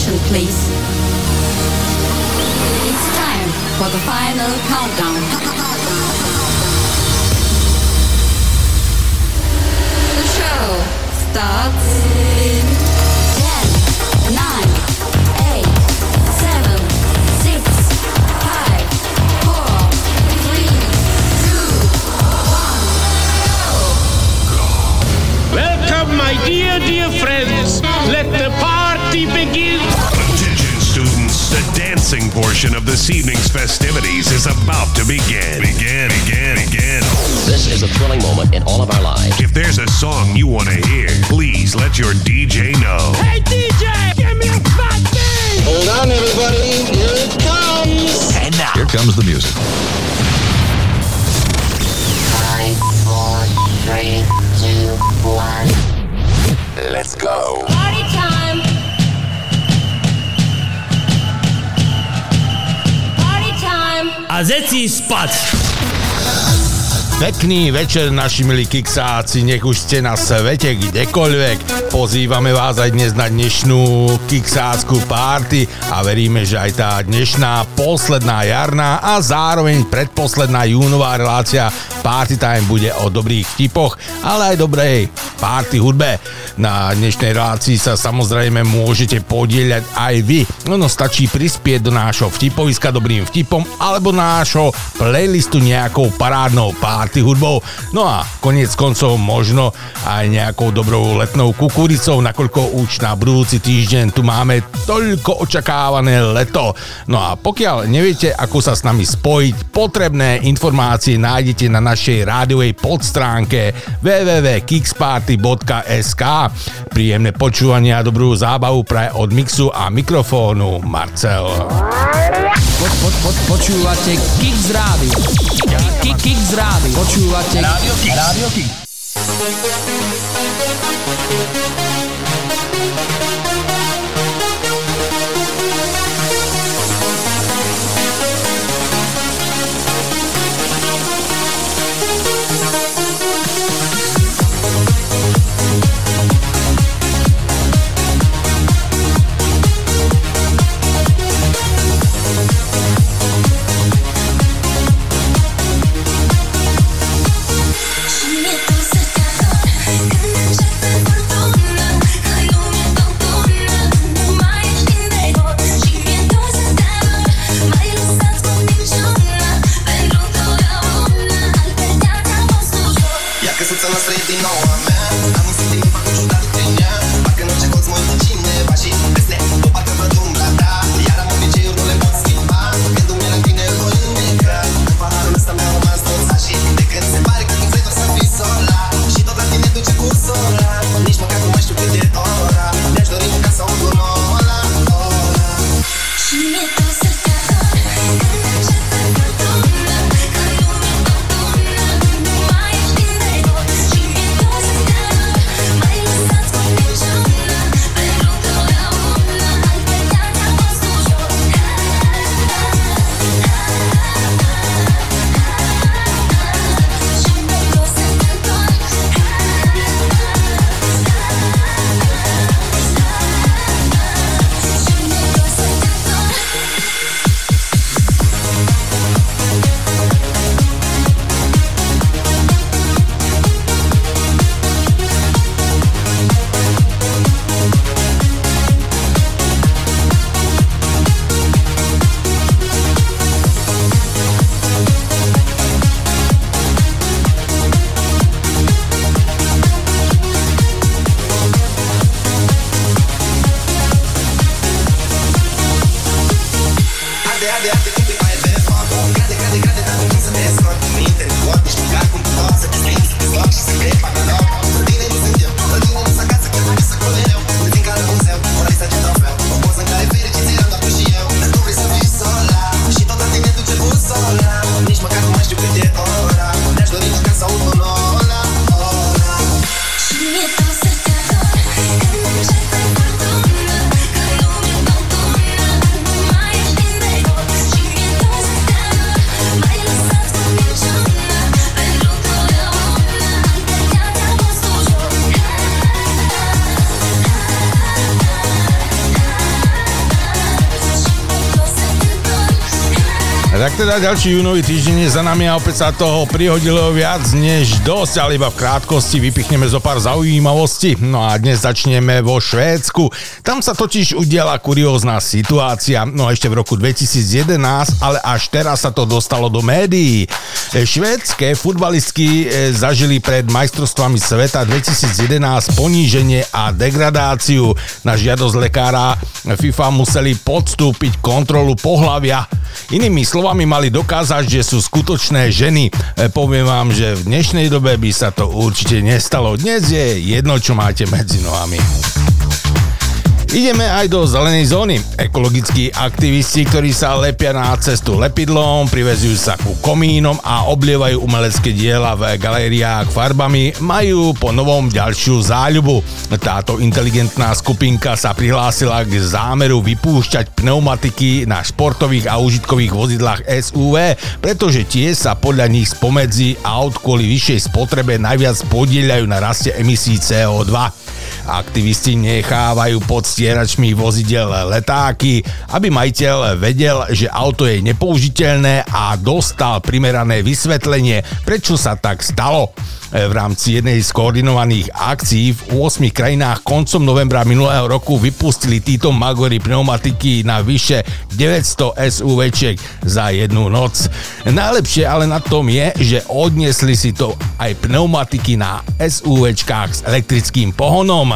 attention, please. It's time for the final countdown. The show starts in 10, 9, 8, 7, 6, 5, 4, 3, 2, 1, Welcome, my dear, dear friends. Let the party dancing portion of this evening's festivities is about to begin. Begin, begin, begin. This is a thrilling moment in all of our lives. If there's a song you want to hear, please let your DJ know. Hey, DJ, give me a fat thing. Hold on, everybody. Here it comes. And now, here comes the music. Five, four, three, two, one. Let's go. Party a spať. Pekný večer, naši milí kiksáci, nech už ste na svete kdekoľvek. Pozývame vás aj dnes na dnešnú kiksácku party a veríme, že aj tá dnešná posledná jarná a zároveň predposledná júnová relácia Party Time bude o dobrých vtipoch, ale aj dobrej party hudbe. Na dnešnej relácii sa samozrejme môžete podieľať aj vy. No, stačí prispieť do nášho vtipoviska dobrým vtipom alebo nášho playlistu nejakou parádnou party hudbou. No a konec koncov možno aj nejakou dobrou letnou kukuricou, nakoľko už na budúci týždeň tu máme toľko očakávané leto. No a pokiaľ neviete, ako sa s nami spojiť, potrebné informácie nájdete na našej rádiovej podstránke www.kicksparty.sk Príjemné počúvanie a dobrú zábavu pre od mixu a mikrofónu Marcel. Po, po, po, počúvate Kix Rádio. Kix Rádio. Počúvate Rádio Kix. Rádio Kix. Teda ďalší júnový týždeň je za nami a opäť sa toho prihodilo viac než dosť, ale iba v krátkosti vypichneme zo pár zaujímavostí. No a dnes začneme vo Švédsku. Tam sa totiž udiala kuriózna situácia. No ešte v roku 2011, ale až teraz sa to dostalo do médií. Švédske futbalistky e, zažili pred majstrovstvami sveta 2011 poníženie a degradáciu. Na žiadosť lekára FIFA museli podstúpiť kontrolu pohlavia. Inými slovami mali dokázať, že sú skutočné ženy. E, poviem vám, že v dnešnej dobe by sa to určite nestalo. Dnes je jedno, čo máte medzi nohami. Ideme aj do zelenej zóny. Ekologickí aktivisti, ktorí sa lepia na cestu lepidlom, privezujú sa ku komínom a oblievajú umelecké diela v galériách farbami, majú po novom ďalšiu záľubu. Táto inteligentná skupinka sa prihlásila k zámeru vypúšťať pneumatiky na športových a užitkových vozidlách SUV, pretože tie sa podľa nich spomedzi aut kvôli vyššej spotrebe najviac podielajú na raste emisí CO2. Aktivisti nechávajú pod stieračmi vozidel letáky, aby majiteľ vedel, že auto je nepoužiteľné a dostal primerané vysvetlenie, prečo sa tak stalo. V rámci jednej z koordinovaných akcií v 8 krajinách koncom novembra minulého roku vypustili títo Magory pneumatiky na vyše 900 SUVčiek za jednu noc. Najlepšie ale na tom je, že odniesli si to aj pneumatiky na SUVčkách s elektrickým pohonom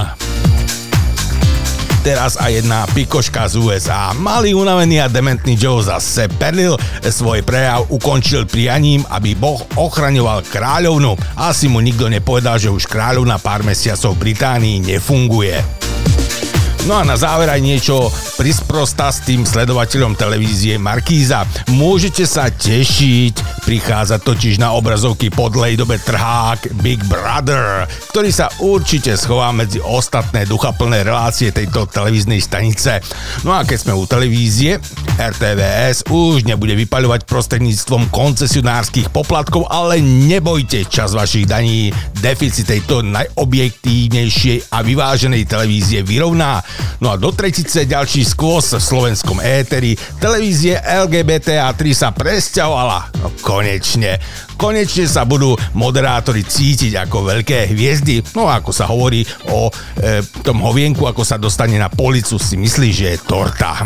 teraz aj jedna pikoška z USA. Malý unavený a dementný Joe zase perlil, svoj prejav ukončil prianím, aby Boh ochraňoval kráľovnu. Asi mu nikto nepovedal, že už kráľovna pár mesiacov v Británii nefunguje. No a na záver aj niečo prisprosta s tým sledovateľom televízie Markíza. Môžete sa tešiť, prichádza totiž na obrazovky podlej dobe trhák Big Brother, ktorý sa určite schová medzi ostatné duchaplné relácie tejto televíznej stanice. No a keď sme u televízie, RTVS už nebude vypaľovať prostredníctvom koncesionárskych poplatkov, ale nebojte, čas vašich daní deficit tejto najobjektívnejšej a vyváženej televízie vyrovná. No a do tretice ďalší skôs v slovenskom éteri. Televízie LGBTA3 sa presťahovala. No konečne. Konečne sa budú moderátori cítiť ako veľké hviezdy. No ako sa hovorí o e, tom hovienku, ako sa dostane na policu, si myslí, že je torta.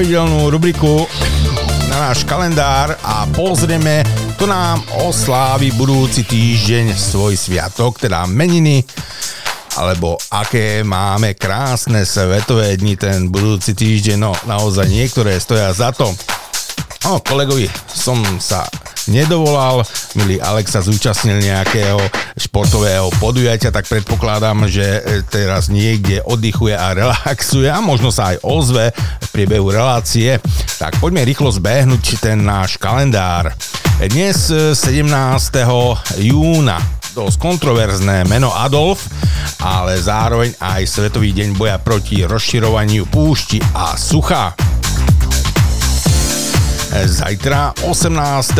Pravidelnú rubriku, na náš kalendár a pozrieme, kto nám oslávi budúci týždeň svoj sviatok, teda meniny, alebo aké máme krásne svetové dni ten budúci týždeň, no naozaj niektoré stoja za to. No, kolegovi som sa nedovolal, milý Alex sa zúčastnil nejakého športového podujatia, tak predpokladám, že e, teraz niekde oddychuje a relaxuje a možno sa aj ozve v priebehu relácie. Tak poďme rýchlo zbehnúť ten náš kalendár. Dnes e, 17. júna dosť kontroverzné meno Adolf, ale zároveň aj Svetový deň boja proti rozširovaniu púšti a sucha. Zajtra 18.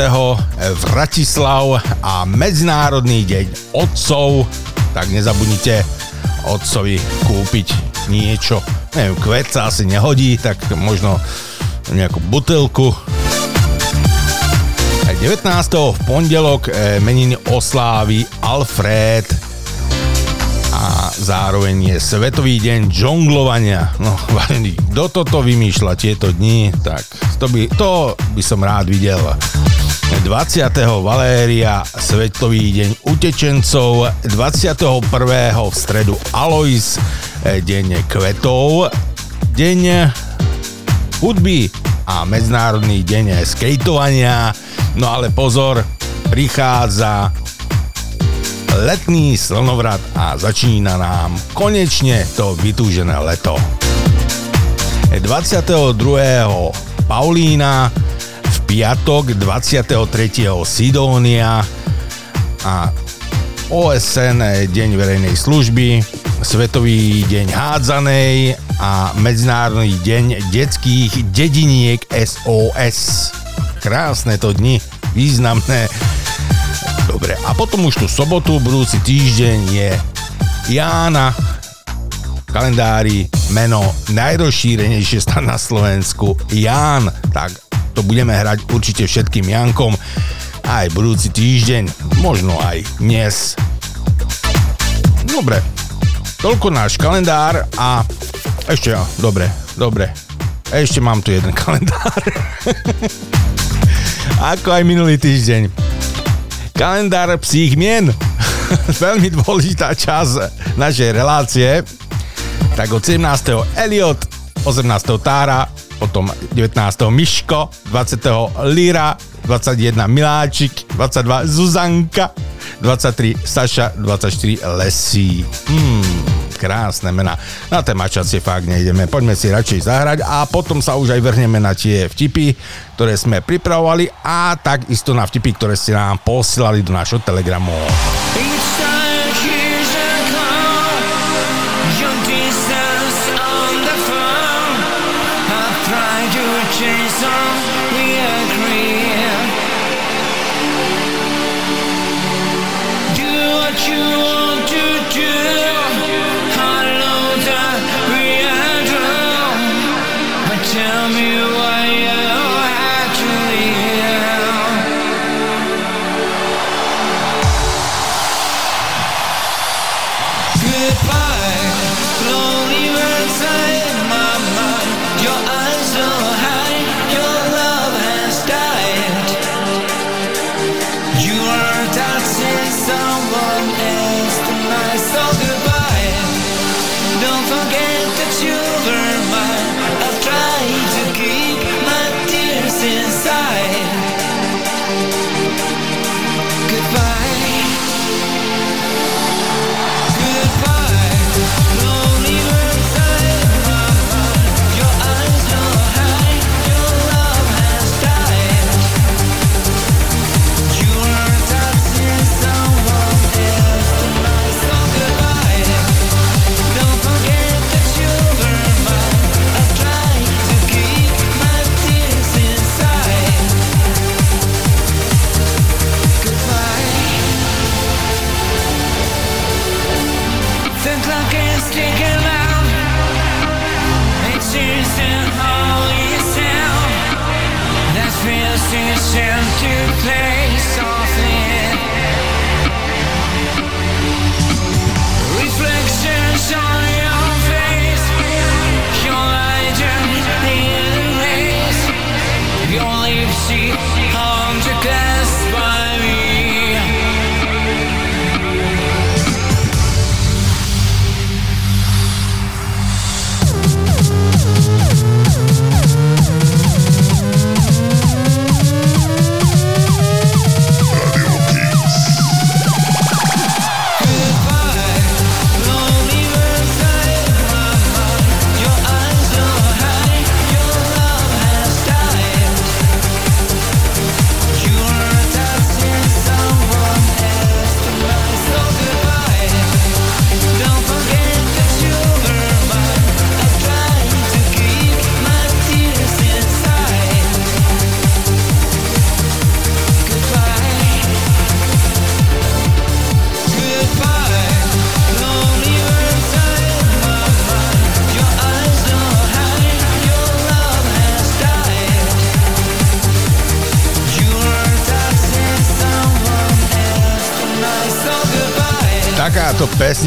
Vratislav a Medzinárodný deň otcov, tak nezabudnite otcovi kúpiť niečo. Neviem, kvet sa asi nehodí, tak možno nejakú butelku. 19. v pondelok eh, meniny oslávi Alfred a zároveň je Svetový deň žonglovania. No, vážený, kto toto vymýšľa tieto dni, tak to by, to by som rád videl. 20. Valéria, Svetový deň utečencov, 21. v stredu Alois, eh, deň kvetov, deň hudby a Medzinárodný deň skejtovania. No ale pozor, prichádza letný slnovrat a začína nám konečne to vytúžené leto. 22. Paulína, v piatok 23. Sidónia a OSN Deň verejnej služby, Svetový deň hádzanej a Medzinárodný deň detských dediniek SOS. Krásne to dni, významné. Dobre, a potom už tú sobotu, budúci týždeň je Jána, v kalendári meno najrozšírenejšie stan na Slovensku Ján, tak to budeme hrať určite všetkým Jankom aj budúci týždeň, možno aj dnes. Dobre, toľko náš kalendár a ešte, dobre, dobre, ešte mám tu jeden kalendár. Ako aj minulý týždeň. Kalendár psích mien. Veľmi dôležitá časť našej relácie. Tak od 17. Elliot, 18. Tára, potom 19. Miško, 20. Lira, 21 Miláčik, 22 Zuzanka, 23 Saša, 24 Lesí. Hmm, krásne mená. Na tie mačacie fakt nejdeme. Poďme si radšej zahrať a potom sa už aj vrhneme na tie vtipy, ktoré sme pripravovali a takisto na vtipy, ktoré ste nám posielali do nášho telegramu.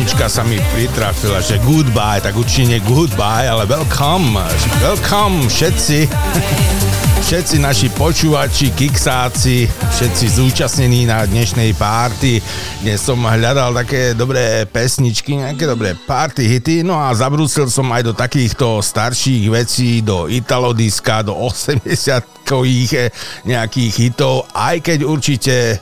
Pesnička sa mi pritrafila, že goodbye, tak určite nie goodbye, ale welcome, welcome všetci, všetci naši počúvači, kiksáci, všetci zúčastnení na dnešnej párty. Dnes som hľadal také dobré pesničky, nejaké dobré party hity, no a zabrúsil som aj do takýchto starších vecí, do italodiska, do 80 kových nejakých hitov, aj keď určite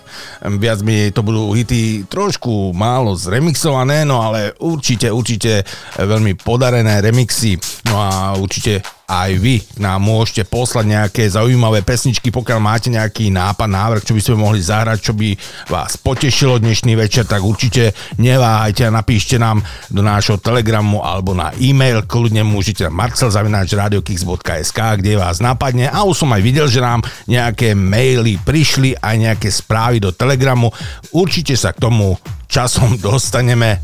viac mi to budú hity trošku málo zremixované, no ale určite, určite eh, veľmi podarené remixy. No a určite aj vy nám môžete poslať nejaké zaujímavé pesničky, pokiaľ máte nejaký nápad, návrh, čo by sme mohli zahrať, čo by vás potešilo dnešný večer, tak určite neváhajte a napíšte nám do nášho telegramu alebo na e-mail, kľudne môžete na marcelzavináčradiokix.sk, kde vás napadne a už som aj videl, že nám nejaké maily prišli aj nejaké správy do telegramu. Určite sa k tomu časom dostaneme.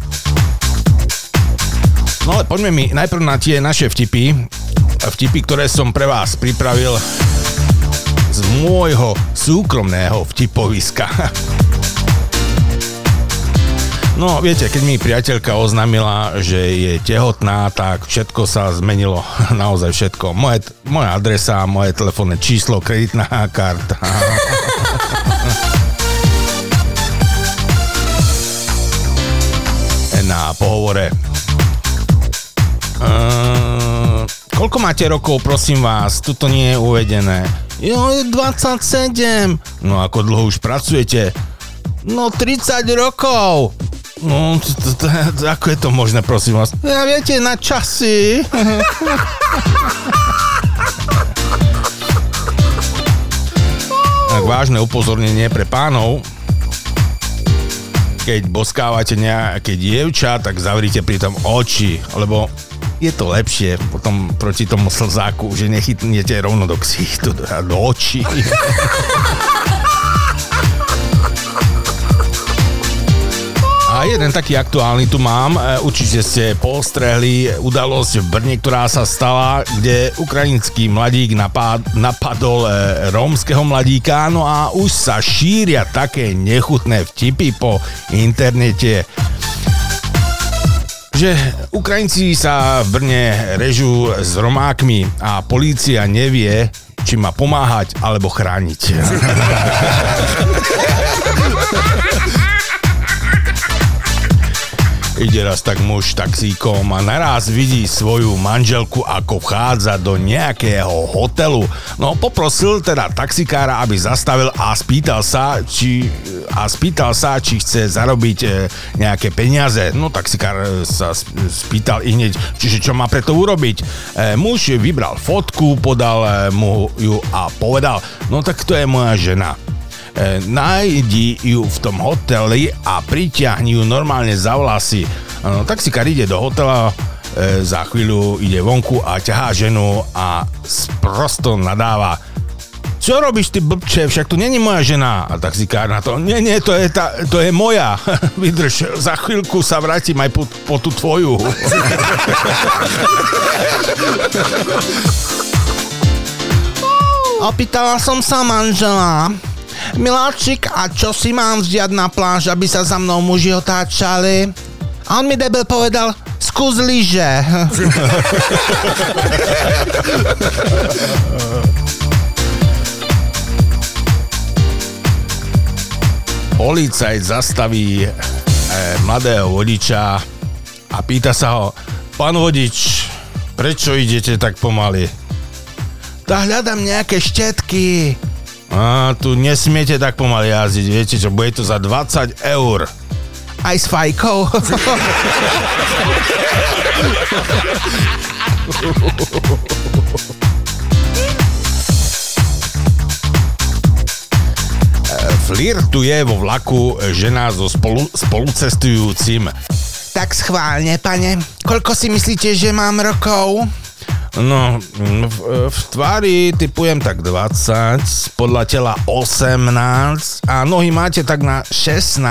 No ale poďme mi najprv na tie naše vtipy. Vtipy, ktoré som pre vás pripravil z môjho súkromného vtipoviska. No, viete, keď mi priateľka oznámila, že je tehotná, tak všetko sa zmenilo. Naozaj všetko. Moje, moja adresa, moje telefónne číslo, kreditná karta. Na pohovore. Uh, koľko máte rokov, prosím vás? Tuto nie je uvedené. Jo, je 27. No ako dlho už pracujete? No 30 rokov. No, ako je to možné, prosím vás? Ja viete, na časy. tak vážne upozornenie pre pánov. Keď boskávate nejaké dievča, tak zavrite pritom oči, lebo je to lepšie potom proti tomu slzáku, že nechytnete rovno do ksichtu, do očí. A jeden taký aktuálny tu mám. E, Určite ste postrehli udalosť v Brne, ktorá sa stala, kde ukrajinský mladík napad, napadol e, rómskeho mladíka, no a už sa šíria také nechutné vtipy po internete že Ukrajinci sa v Brne režú s Romákmi a polícia nevie, či má pomáhať alebo chrániť. Ide raz tak muž taxíkom a naraz vidí svoju manželku, ako vchádza do nejakého hotelu. No poprosil teda taxikára, aby zastavil a spýtal sa, či, a spýtal sa, či chce zarobiť e, nejaké peniaze. No taxikár e, sa sp- spýtal i hneď, čiže čo má preto urobiť. E, muž vybral fotku, podal e, mu ju a povedal, no tak to je moja žena nájdi ju v tom hoteli a pritiahni ju normálne za vlasy. No, taxikár ide do hotela, e, za chvíľu ide vonku a ťahá ženu a sprosto nadáva. Čo robíš ty blbče, však to není moja žena. A taxikár na to, nie, nie, to je, tá, to je moja. Vydrž, za chvíľku sa vrátim aj po, po tú tvoju. Opýtala som sa manžela. Miláčik, a čo si mám vziať na pláž, aby sa za mnou muži otáčali? A on mi debil povedal, skús lyže. Policajt zastaví e, mladého vodiča a pýta sa ho, pán vodič, prečo idete tak pomaly? Tak hľadám nejaké štetky. A tu nesmiete tak pomaly jazdiť, viete čo, bude to za 20 eur. Aj s fajkou. Flirtuje vo vlaku žena so spolu, spolucestujúcim. tak schválne, pane. Koľko si myslíte, že mám rokov? No, v, v tvári typujem tak 20, podľa tela 18 a nohy máte tak na 16.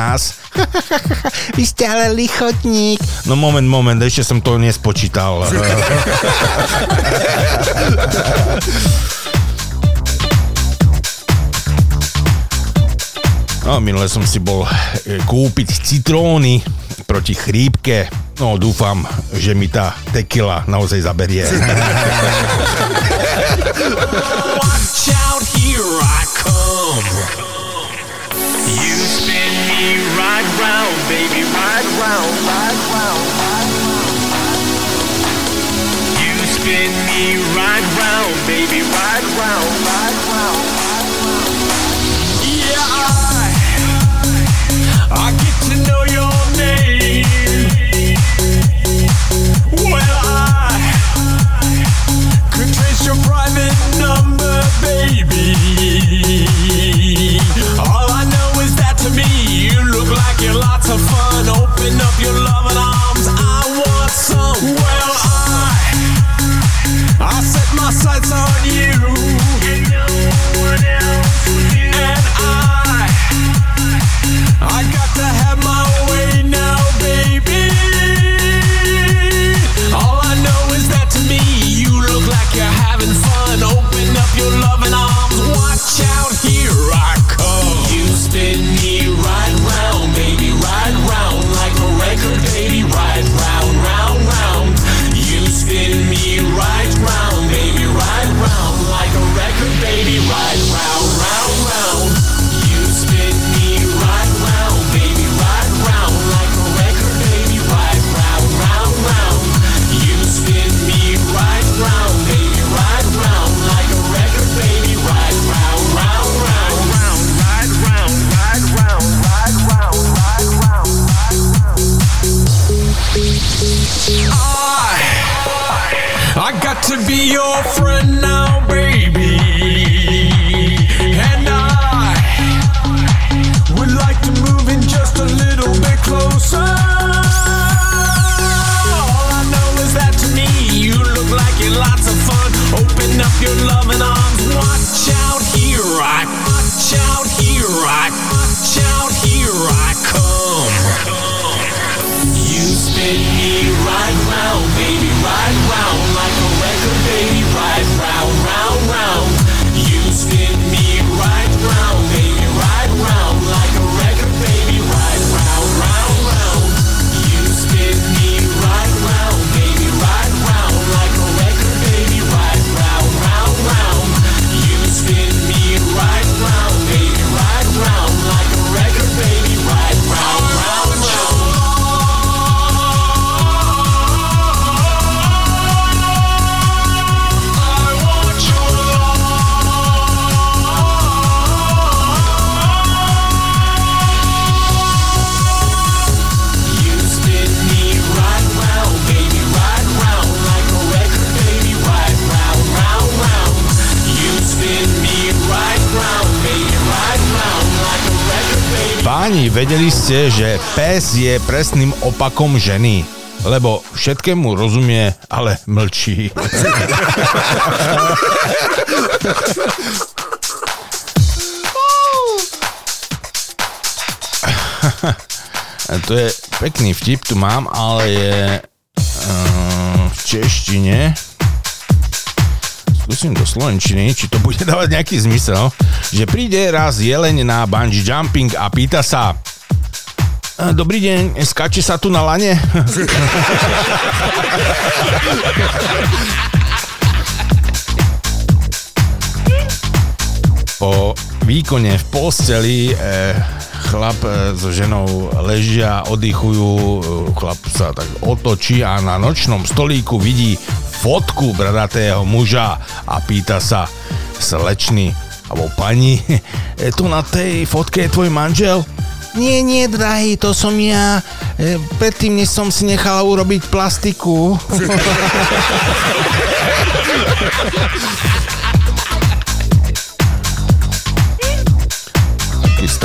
Vy ste ale lichotník. No moment, moment, ešte som to nespočítal. No, minule som si bol e, kúpiť citróny. proti chrípke. No dúfam, že mi tá tekila naozaj zaberie. Watch out, here I come. You spin me right round, baby, right round, right round, right round. You spin me right round, baby, right round, right round, right round. Baby. All I know is that to me, you look like you're lots of fun. Open up your loving arms, I want some. Well, I, I set my sights on you. Your friend now, baby, and I We like to move in just a little bit closer. All I know is that to me you look like it lots of fun. Open up your loving arms. Watch out, here I, watch out, here I, Spin me round, baby, right round like a record, baby, right round, round, round. Páni, vedeli ste, že pes je presným opakom ženy? Lebo všetkému rozumie, ale mlčí. to je pekný vtip, tu mám, ale je uh, v češtine. Skúsim do slovenčiny, či to bude dávať nejaký zmysel. Že príde raz jeleň na bungee jumping a pýta sa "E, Dobrý deň, skáče sa tu na lane? po výkone v posteli e, chlap e, so ženou ležia, oddychujú, chlap sa tak otočí a na nočnom stolíku vidí fotku bradatého muža a pýta sa slečný alebo pani, e, tu na tej fotke je tvoj manžel? Nie, nie, drahý, to som ja. E, predtým, než som si nechala urobiť plastiku.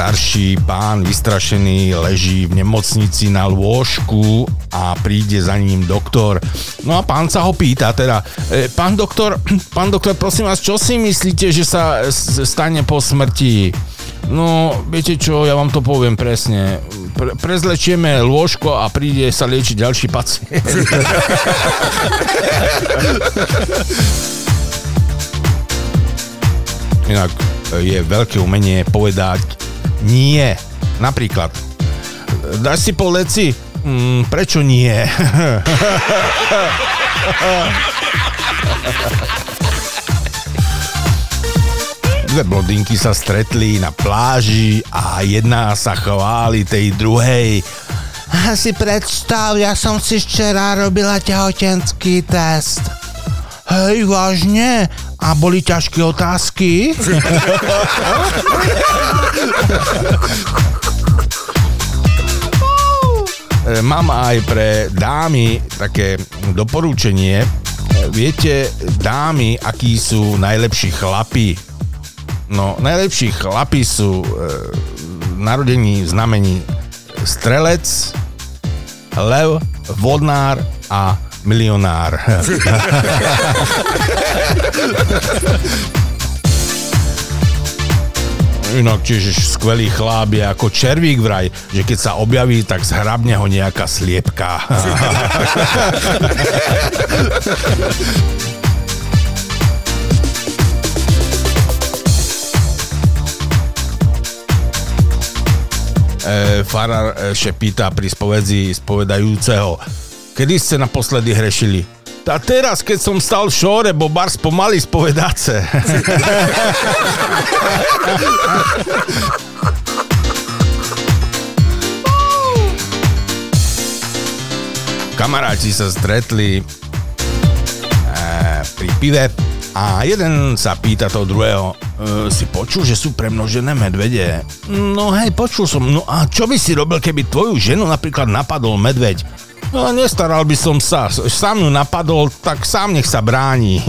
starší pán, vystrašený, leží v nemocnici na lôžku a príde za ním doktor. No a pán sa ho pýta teda, e, pán doktor, pán doktor, prosím vás, čo si myslíte, že sa s- stane po smrti? No, viete čo, ja vám to poviem presne. Pre, prezlečieme lôžko a príde sa liečiť ďalší pacient. Inak e, je veľké umenie povedať nie. Napríklad, dáš si pol leci? Mm, prečo nie? Dve blondinky sa stretli na pláži a jedna sa chváli tej druhej. Si predstav, ja som si včera robila tehotenský test. Hej, vážne? A boli ťažké otázky? E, Mám aj pre dámy také doporučenie. Viete, dámy, akí sú najlepší chlapi? No, najlepší chlapi sú e, narodení v znamení strelec, lev, vodnár a milionár. Inak tiež skvelý chlap je ako červík vraj, že keď sa objaví, tak zhrabne ho nejaká sliepka. e, farár e, šepíta pri spovedzi spovedajúceho. Kedy ste naposledy hrešili? A teraz, keď som stal v šore, bo bar spomalí spovedace. Kamaráti sa stretli e, pri pive a jeden sa pýta toho druhého, e, si počul, že sú premnožené medvede? No hej, počul som. No a čo by si robil, keby tvoju ženu napríklad napadol medveď? No nestaral by som sa. Sám ju napadol, tak sám nech sa bráni.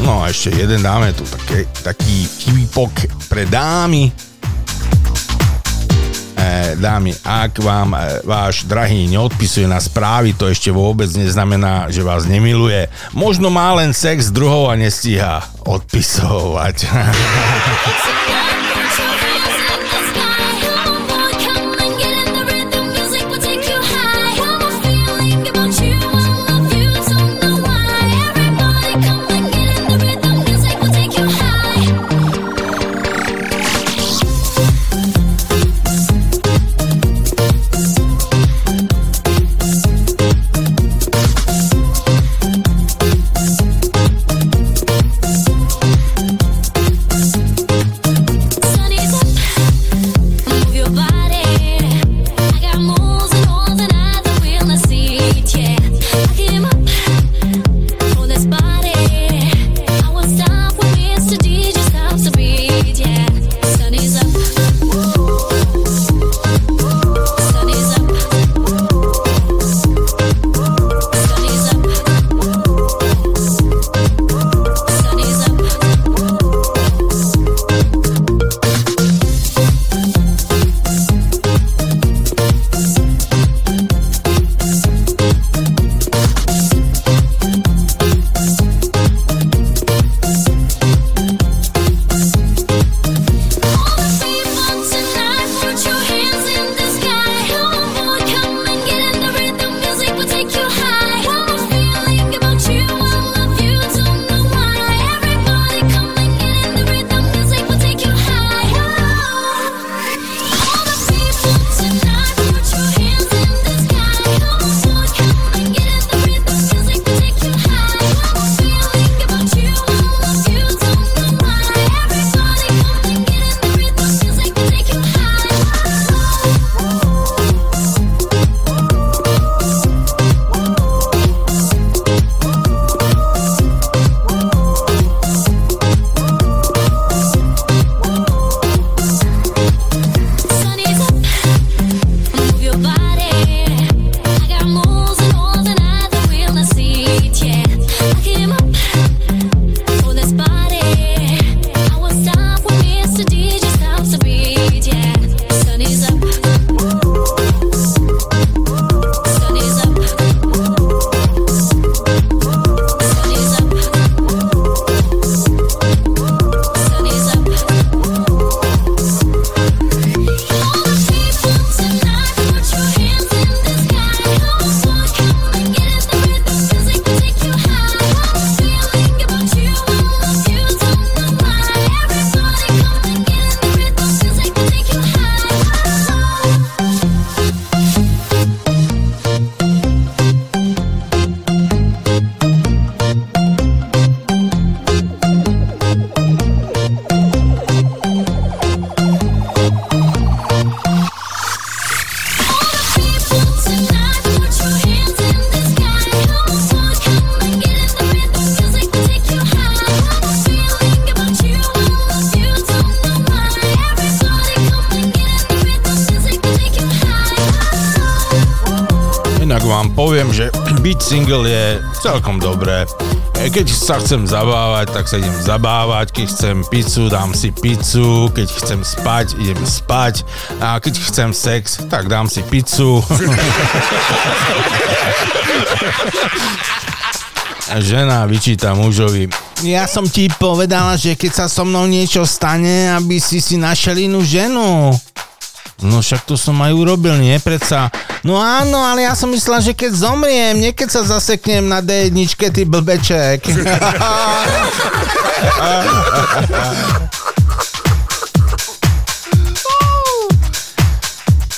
No a ešte jeden dáme tu také, taký kivipok pre dámy. E, dámy, ak vám e, váš drahý neodpisuje na správy, to ešte vôbec neznamená, že vás nemiluje. Možno má len sex druhou a nestíha odpisovať. sa chcem zabávať, tak sa idem zabávať. Keď chcem pizzu, dám si pizzu. Keď chcem spať, idem spať. A keď chcem sex, tak dám si pizzu. Žena vyčíta mužovi. Ja som ti povedala, že keď sa so mnou niečo stane, aby si si našiel inú ženu. No však to som aj urobil, nie? Predsa. No áno, ale ja som myslela, že keď zomriem, nie keď sa zaseknem na D1, ty blbeček.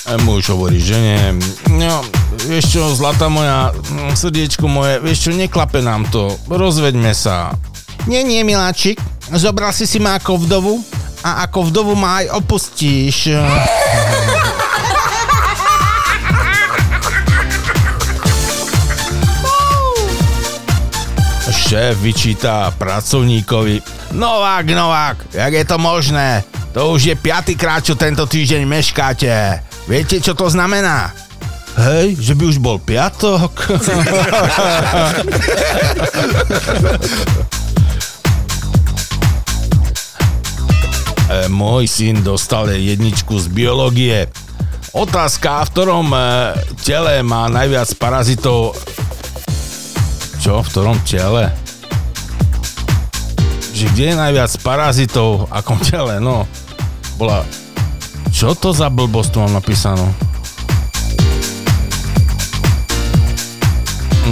A muž hovorí žene, no, vieš čo, zlata moja, mm, srdiečko moje, vieš čo, neklape nám to, rozveďme sa. nie, nie, miláčik. Zobral si si ma ako vdovu a ako vdovu ma aj opustíš. Šéf vyčíta pracovníkovi, Novák, Novák, jak je to možné? To už je piatýkrát, čo tento týždeň meškáte. Viete, čo to znamená? hej, že by už bol piatok. E, Môj syn dostal jedničku z biológie. Otázka, v ktorom e, tele má najviac parazitov... Čo? V ktorom tele? Že kde je najviac parazitov akom tele? No, bola... Čo to za blbosť tu mám napísanú?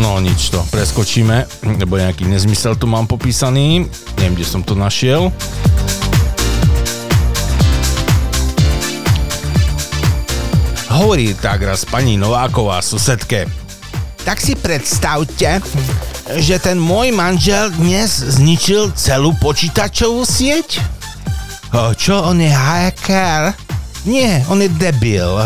No nič to, preskočíme, lebo nejaký nezmysel tu mám popísaný. Neviem, kde som to našiel. Hovorí tak raz pani Nováková susedke. Tak si predstavte, že ten môj manžel dnes zničil celú počítačovú sieť. O, čo, on je hacker? Nie, on je debil.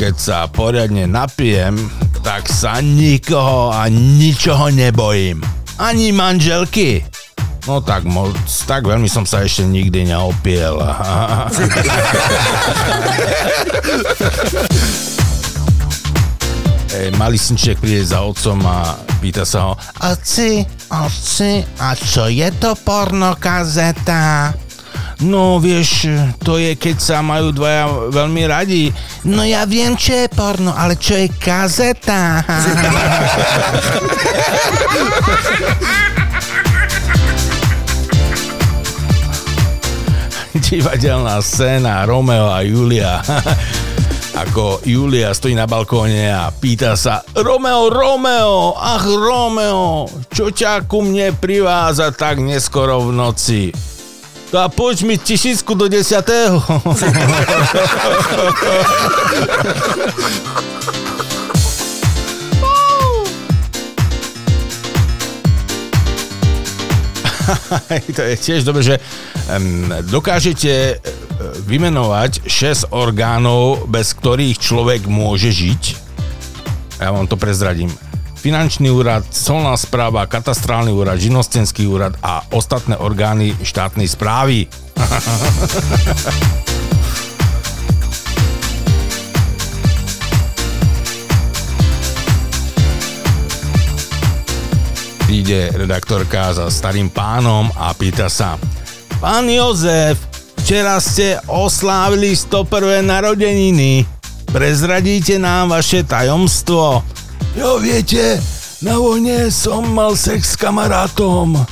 Keď sa poriadne napijem, tak sa nikoho a ničoho nebojím. Ani manželky. No tak moc, tak veľmi som sa ešte nikdy neopiel. Ej, malý synček príde za otcom a pýta sa ho, Oci, oci, a čo je to pornokazeta? no vieš, to je keď sa majú dvaja veľmi radi. No ja viem, čo je porno, ale čo je kazeta? divadelná scéna Romeo a Julia. Ako Julia stojí na balkóne a pýta sa Romeo, Romeo, ach Romeo, čo ťa ku mne priváza tak neskoro v noci? A poď mi tisícku do desiatého. to je tiež dobre, že dokážete e, vymenovať 6 orgánov, bez ktorých človek môže žiť. Ja vám to prezradím. Finančný úrad, colná správa, katastrálny úrad, živnostenský úrad a ostatné orgány štátnej správy. Príde redaktorka za starým pánom a pýta sa Pán Jozef, včera ste oslávili 101. narodeniny. Prezradíte nám vaše tajomstvo. Jo, viete, na vojne som mal sex s kamarátom.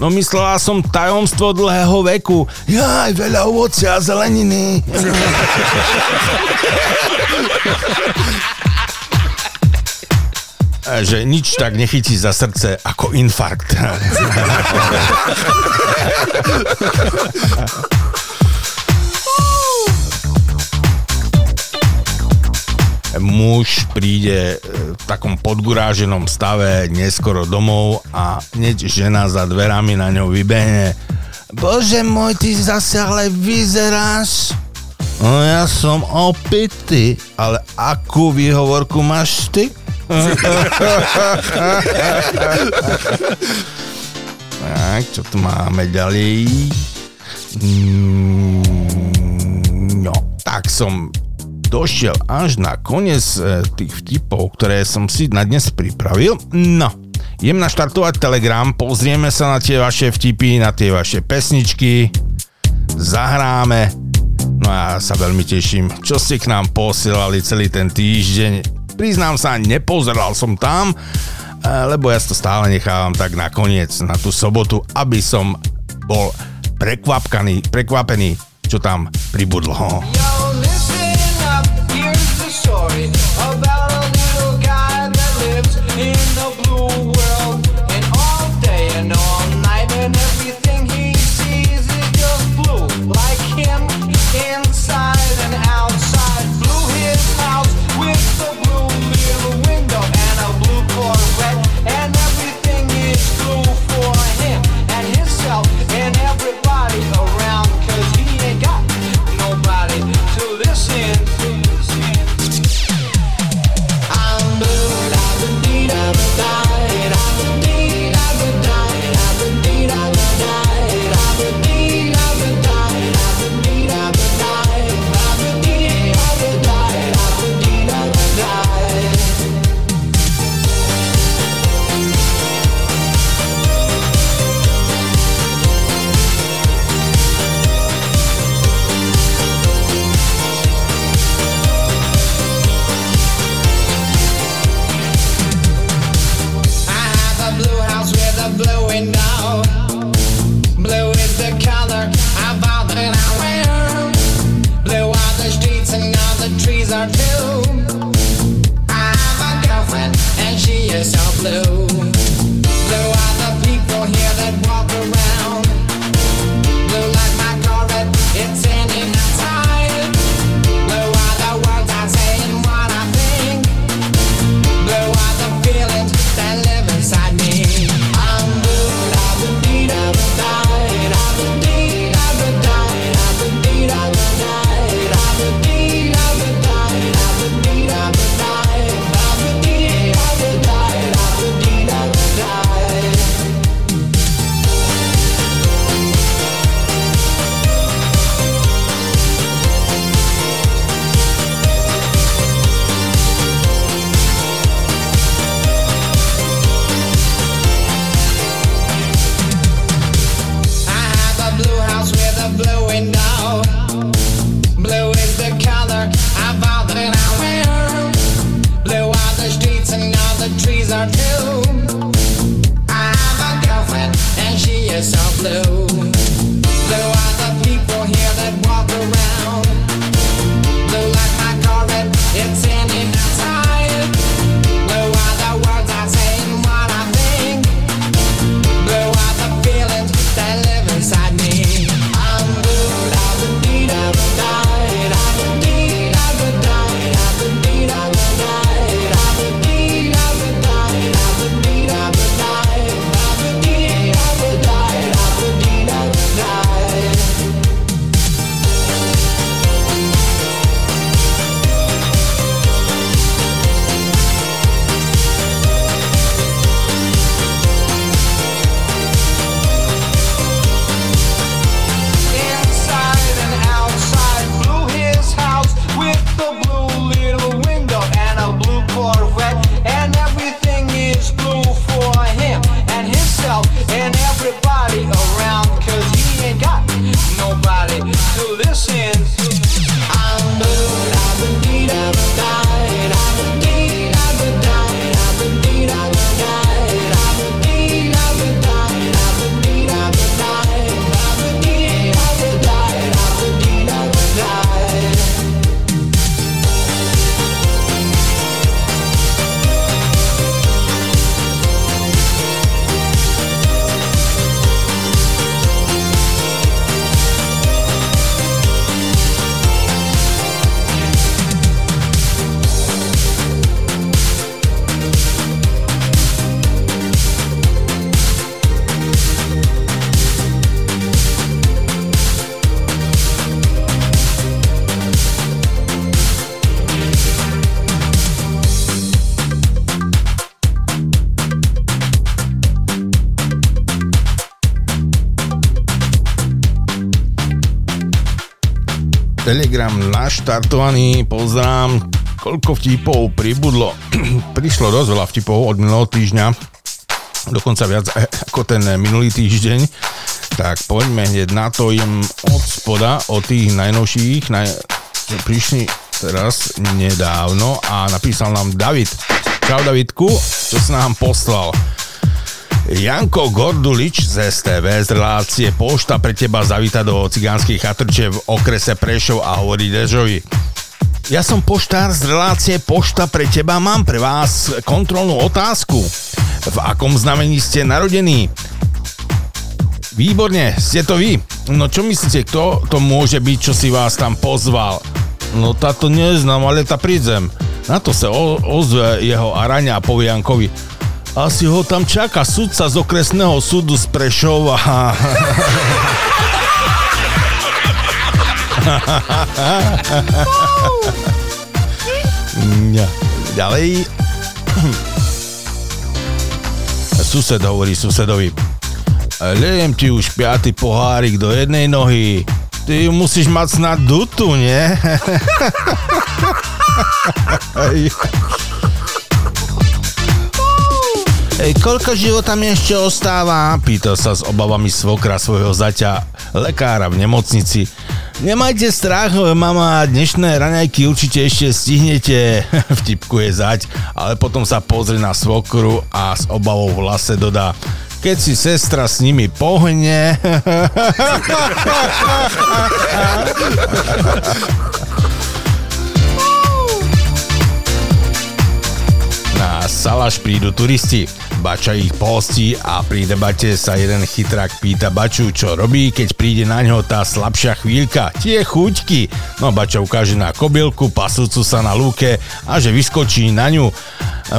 No myslela som tajomstvo dlhého veku. Ja aj veľa ovocia a zeleniny. A že nič tak nechytí za srdce ako infarkt. Muž príde v takom podguráženom stave neskoro domov a hneď žena za dverami na ňou vybehne. Bože môj, ty zase ale vyzeráš. No ja som opitý, ale akú výhovorku máš ty? tak, čo tu máme ďalej? Mm, no, tak som došiel až na koniec e, tých vtipov, ktoré som si na dnes pripravil. No, idem naštartovať Telegram, pozrieme sa na tie vaše vtipy, na tie vaše pesničky, zahráme. No a ja sa veľmi teším, čo ste k nám posielali celý ten týždeň priznám sa, nepozeral som tam, eh, lebo ja to stále nechávam tak na koniec, na tú sobotu, aby som bol prekvapkaný, prekvapený, čo tam pribudlo. Jo! Naštartovaný, pozrám, koľko vtipov pribudlo. Prišlo dosť veľa vtipov od minulého týždňa, dokonca viac eh, ako ten minulý týždeň. Tak poďme hneď na to, idem od spoda, od tých najnovších, naj... prišli teraz nedávno a napísal nám David. Čau Davidku, čo si nám poslal. Janko Gordulič z STV z relácie Pošta pre teba zavíta do cigánskych chatrče v okrese Prešov a hovorí Dežovi. Ja som poštár z relácie Pošta pre teba, mám pre vás kontrolnú otázku. V akom znamení ste narodení? Výborne, ste to vy. No čo myslíte, kto to môže byť, čo si vás tam pozval? No táto neznám, ale tá prídem. Na to sa o- ozve jeho araňa a povie Jankovi, asi ho tam čaká sudca z okresného súdu z Prešova. Ďalej. Sused hovorí susedovi. Lejem ti už piatý pohárik do jednej nohy. Ty musíš mať snad dutu, nie? Koľko života mi ešte ostáva? Pýtal sa s obavami svokra svojho zaťa, lekára v nemocnici. Nemajte strach, mama, dnešné raňajky určite ešte stihnete, vtipkuje zať, ale potom sa pozrie na svokru a s obavou v hlase dodá, keď si sestra s nimi pohne. Na Salaš prídu turisti. Bača ich pohostí a pri debate sa jeden chytrák pýta Baču, čo robí, keď príde na ňo tá slabšia chvíľka. Tie chuťky. No Bača ukáže na kobylku, pasúcu sa na lúke a že vyskočí na ňu.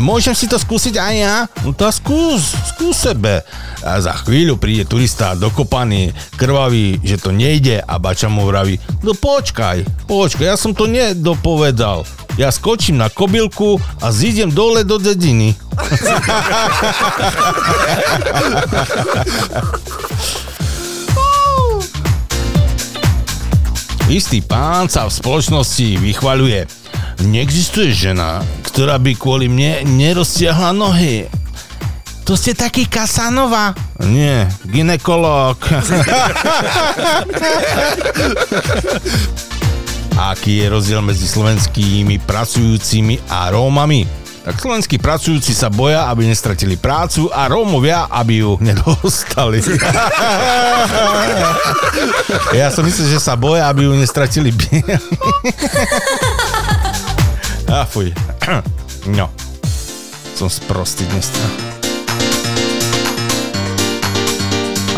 Môžem si to skúsiť aj ja? No tá skús, skús sebe. A za chvíľu príde turista dokopaný, krvavý, že to nejde a Bača mu vraví, no počkaj, počkaj, ja som to nedopovedal. Ja skočím na kobylku a zídem dole do dediny. Istý pán sa v spoločnosti vychvaľuje. Neexistuje žena, ktorá by kvôli mne neroztiahla nohy. To ste taký Kasanova? Nie, ginekolog. Aký je rozdiel medzi slovenskými pracujúcimi a Rómami? Tak slovenskí pracujúci sa boja, aby nestratili prácu a Rómovia, aby ju nedostali. ja som myslel, že sa boja, aby ju nestratili. A fuj. No. Som sprostý dnes.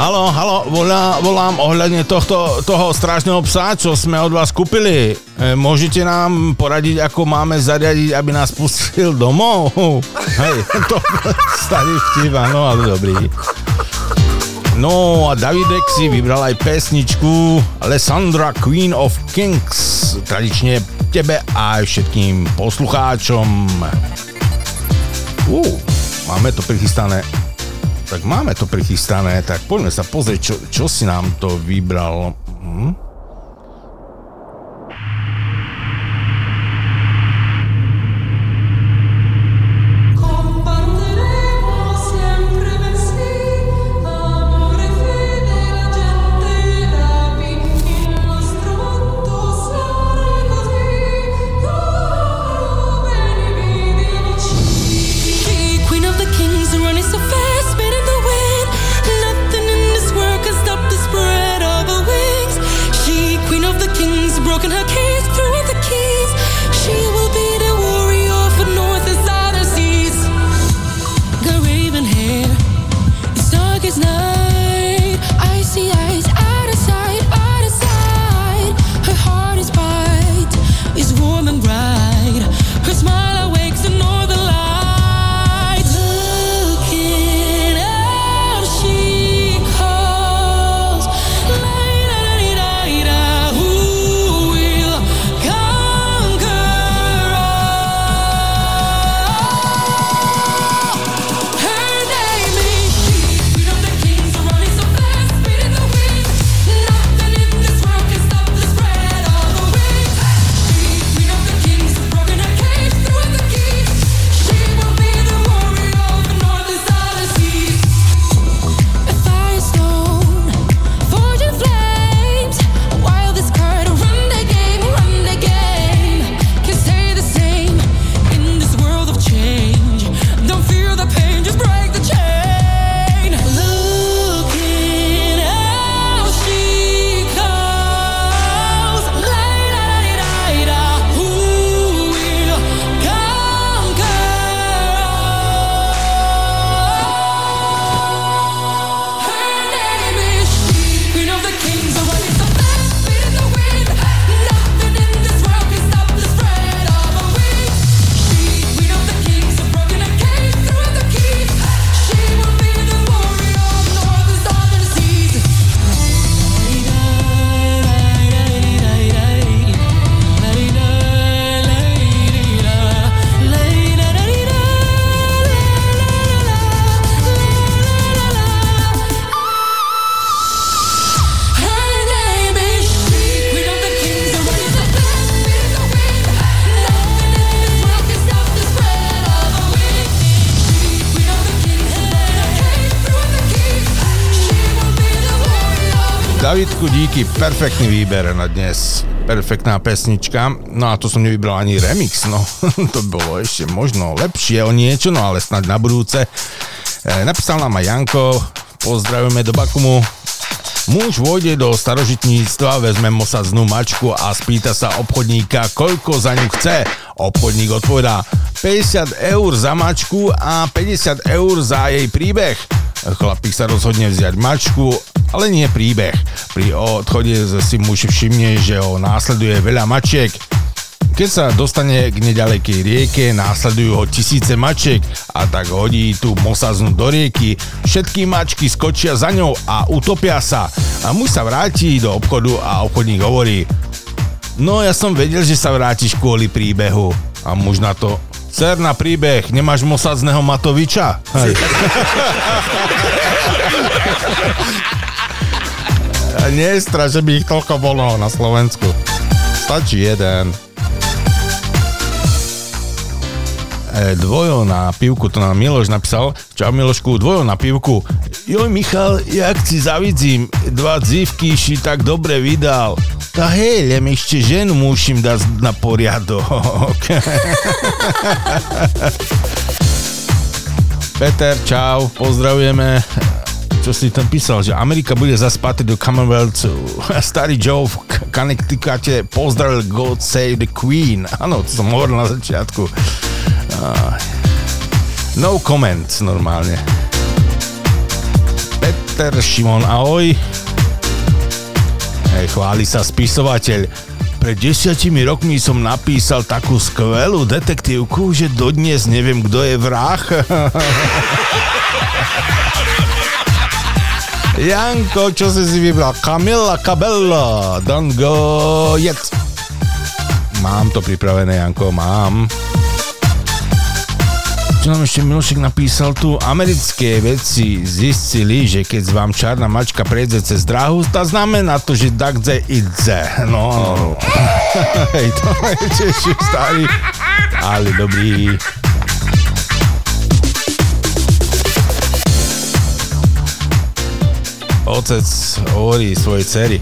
Halo, halo, volá, volám ohľadne tohto, toho strážneho psa, čo sme od vás kúpili. E, môžete nám poradiť, ako máme zariadiť, aby nás pustil domov? Hej, to starý vtip, áno, ale dobrý. No a Davidek si vybral aj pesničku Alessandra Queen of Kings. Tradične tebe a aj všetkým poslucháčom. Uh, máme to prichystané. Tak máme to prichystané, tak poďme sa pozrieť, čo, čo si nám to vybral. Hm? Davidku, díky, perfektný výber na dnes. Perfektná pesnička. No a to som nevybral ani remix, no. to bolo ešte možno lepšie o niečo, no ale snad na budúce. E, napísal nám aj Janko, pozdravujeme do Bakumu. Muž vôjde do starožitníctva, vezme mosaznú mačku a spýta sa obchodníka, koľko za ňu chce. Obchodník odpovedá 50 eur za mačku a 50 eur za jej príbeh. Chlapík sa rozhodne vziať mačku, ale nie príbeh. Pri odchode si muž všimne, že ho následuje veľa mačiek. Keď sa dostane k nedalekej rieke, následujú ho tisíce mačiek a tak hodí tú mosaznu do rieky. Všetky mačky skočia za ňou a utopia sa. A muž sa vráti do obchodu a obchodník hovorí No ja som vedel, že sa vrátiš kvôli príbehu. A muž na to Cer na príbeh, nemáš mosadzného Matoviča? Hej. A nie je strach, že by ich toľko bolo na Slovensku. Stačí jeden. E, dvojo na pivku, to nám Miloš napísal. Čau Milošku, dvojo na pivku. Joj Michal, jak si zavidzím, dva dzivky si tak dobre vydal. Tá hej, len ešte ženu musím dať na poriadok. Peter, čau, pozdravujeme. Čo si tam písal, že Amerika bude zase patriť do Commonwealthu. Starý Joe v Connecticute pozdravil God Save the Queen. Áno, to som hovoril na začiatku. No comments normálne. Peter Šimon, ahoj. Hej, chváli sa spisovateľ. Pred desiatimi rokmi som napísal takú skvelú detektívku, že dodnes neviem, kto je vrah. Janko, čo si si vybral? Camilla Cabello, don't go yet. Mám to pripravené, Janko, mám. Čo nám ešte Milošek napísal tu? Americké vedci zistili, že keď vám čarná mačka prejde cez dráhu, to znamená to, že dakze idze. No, no, no. Hej, to je starý, ale dobrý. Otec hovorí svojej dcery,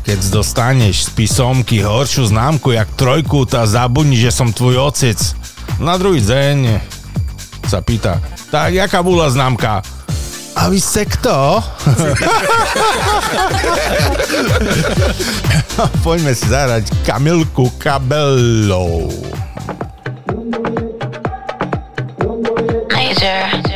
keď dostaneš z písomky horšiu známku jak trojku, tá zabudni, že som tvoj otec. Na druhý deň sa pýta, tak jaká bola známka? A vy ste kto? Poďme si zahrať Kamilku Kabelou. Major.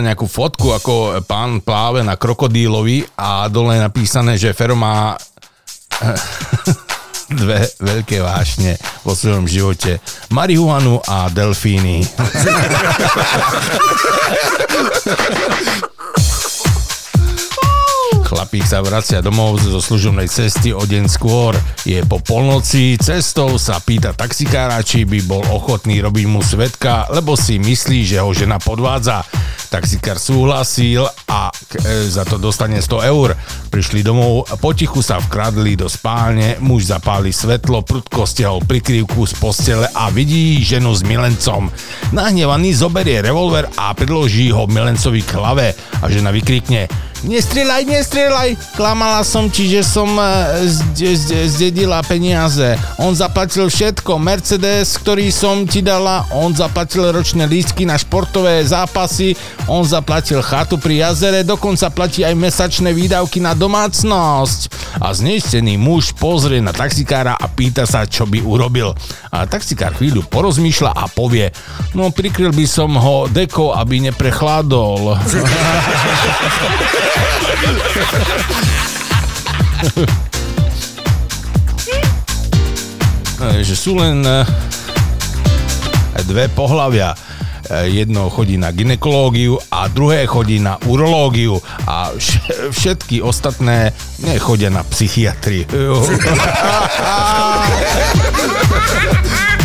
Poslal nejakú fotku, ako pán pláve na krokodílovi a dole je napísané, že Fero má dve veľké vášne vo svojom živote. Marihuanu a delfíny. Chlapík sa vracia domov zo služobnej cesty o deň skôr. Je po polnoci, cestou sa pýta taxikára, či by bol ochotný robiť mu svetka, lebo si myslí, že ho žena podvádza. Taxikár súhlasil a e, za to dostane 100 eur. Prišli domov, potichu sa vkradli do spálne, muž zapáli svetlo, prudko stiahol prikrývku z postele a vidí ženu s milencom. Nahnevaný zoberie revolver a predloží ho milencovi k hlave a žena vykrikne Nestrieľaj, nestrieľaj, klamala som ti, že som zde- zde- zdedila peniaze. On zaplatil všetko, Mercedes, ktorý som ti dala, on zaplatil ročné lístky na športové zápasy, on zaplatil chatu pri jazere, dokonca platí aj mesačné výdavky na domácnosť. A zneistený muž pozrie na taxikára a pýta sa, čo by urobil. A taxikár chvíľu porozmýšľa a povie, no prikryl by som ho dekou, aby neprechladol. E, že sú len e, dve pohlavia. E, Jedno chodí na ginekológiu a druhé chodí na urológiu a vš- všetky ostatné nechodia na psychiatriu.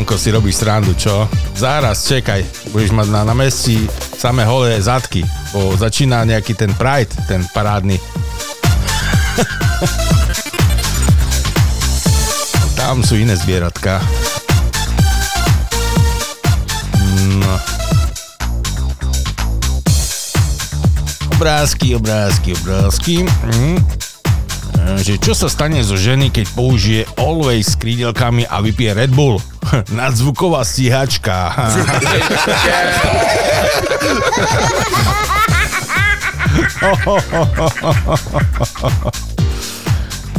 Janko si robí srandu, čo? Záraz, čekaj, budeš mať na námestí samé holé zadky, bo začína nejaký ten Pride, ten parádny. Tam sú iné zvieratka. No. Obrázky, obrázky, obrázky. Mm. E, Že čo sa stane zo ženy, keď použije Always s krídelkami a vypije Red Bull? Nadzvuková stíhačka.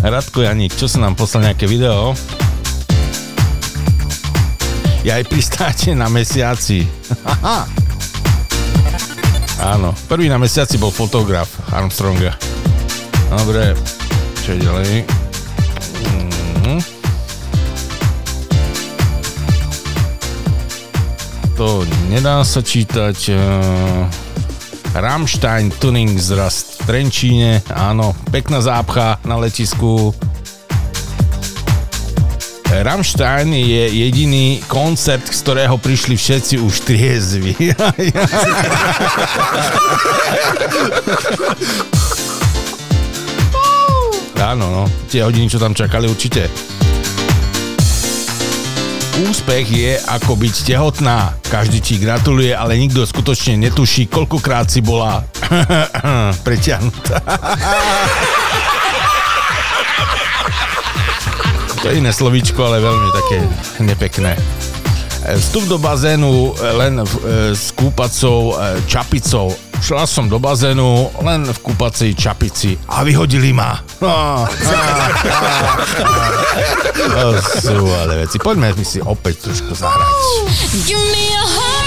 Radko Janík, čo sa nám poslal nejaké video? Ja aj pristáte na mesiaci. Áno, prvý na mesiaci bol fotograf Armstronga. Dobre, čo ďalej? Mhm. To nedá sa čítať. eh, Rammstein Tuning zrast v Trenčíne, áno, pekná zápcha na letisku. Rammstein je jediný koncert, z ktorého prišli všetci už triezvi. Áno, no, tie hodiny, čo tam čakali, určite. Úspech je ako byť tehotná. Každý ti gratuluje, ale nikto skutočne netuší, koľkokrát si bola preťahnutá. To je iné slovíčko, ale veľmi také nepekné. Vstup do bazénu len e, s kúpacou e, čapicou. Šla som do bazénu len v kúpacej čapici a vyhodili ma. Ah, To sú ale veci. Poďme si opäť trošku zahrať. Give me your heart,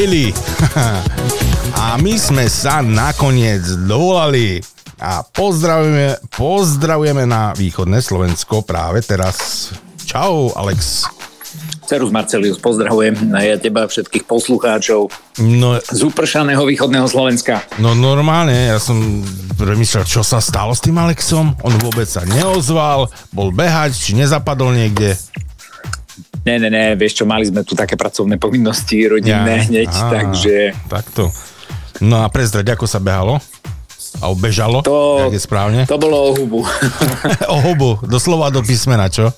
Lady. A my sme sa nakoniec dovolali a pozdravujeme, pozdravujeme na východné Slovensko práve teraz. Čau, Alex. Cerus Marcelius, pozdravujem a ja teba všetkých poslucháčov No, z upršaného východného Slovenska. no normálne, ja som premyslel, čo sa stalo s tým Alexom. On vôbec sa neozval, bol behať, či nezapadol niekde. Ne, ne, ne, vieš čo, mali sme tu také pracovné povinnosti rodinné hneď, Á, takže Takto. No a prezdrať, ako sa behalo? A bežalo? To- je správne? to bolo o hubu. o hubu, doslova do písmena, čo?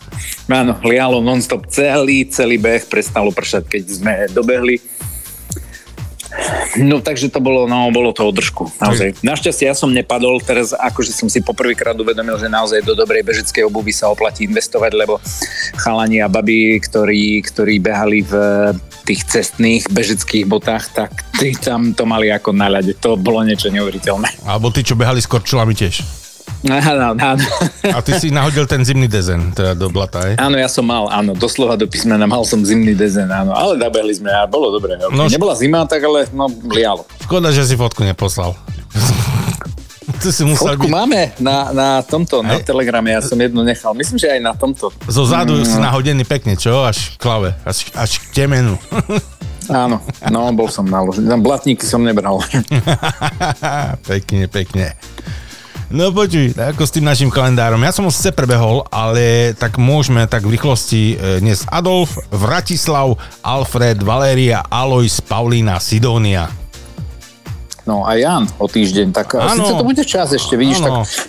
Áno, lialo non-stop celý, celý beh, prestalo pršať, keď sme dobehli. No takže to bolo, no bolo to o držku, naozaj. Našťastie ja som nepadol, teraz akože som si poprvýkrát uvedomil, že naozaj do dobrej bežeckej obuvy sa oplatí investovať, lebo chalani a baby, ktorí, ktorí behali v tých cestných bežeckých botách, tak tí tam to mali ako na ľade. To bolo niečo neuveriteľné. Alebo tí, čo behali s korčulami tiež. Áno, áno. A ty si nahodil ten zimný dezen, teda do blata, hej? Áno, ja som mal, áno, doslova do písmena mal som zimný dezen, áno, ale nabehli sme a bolo dobre. Okay. No, Nebola zima, tak ale no, lialo. Škoda, že si fotku neposlal. Ty si musel Fotku byť... máme na, na tomto, na telegrame, ja som jednu nechal. Myslím, že aj na tomto. Zo zádu Mm. si nahodený pekne, čo? Až klave, až, až k temenu. Áno, no, bol som naložený. Blatníky som nebral. pekne, pekne. No počuj, ako s tým našim kalendárom. Ja som ho sice prebehol, ale tak môžeme tak v rýchlosti e, dnes Adolf, Vratislav, Alfred, Valéria, Alois, Paulína, Sidónia. No a Jan o týždeň, tak Áno. Áno. sice to bude čas ešte, vidíš, Áno. tak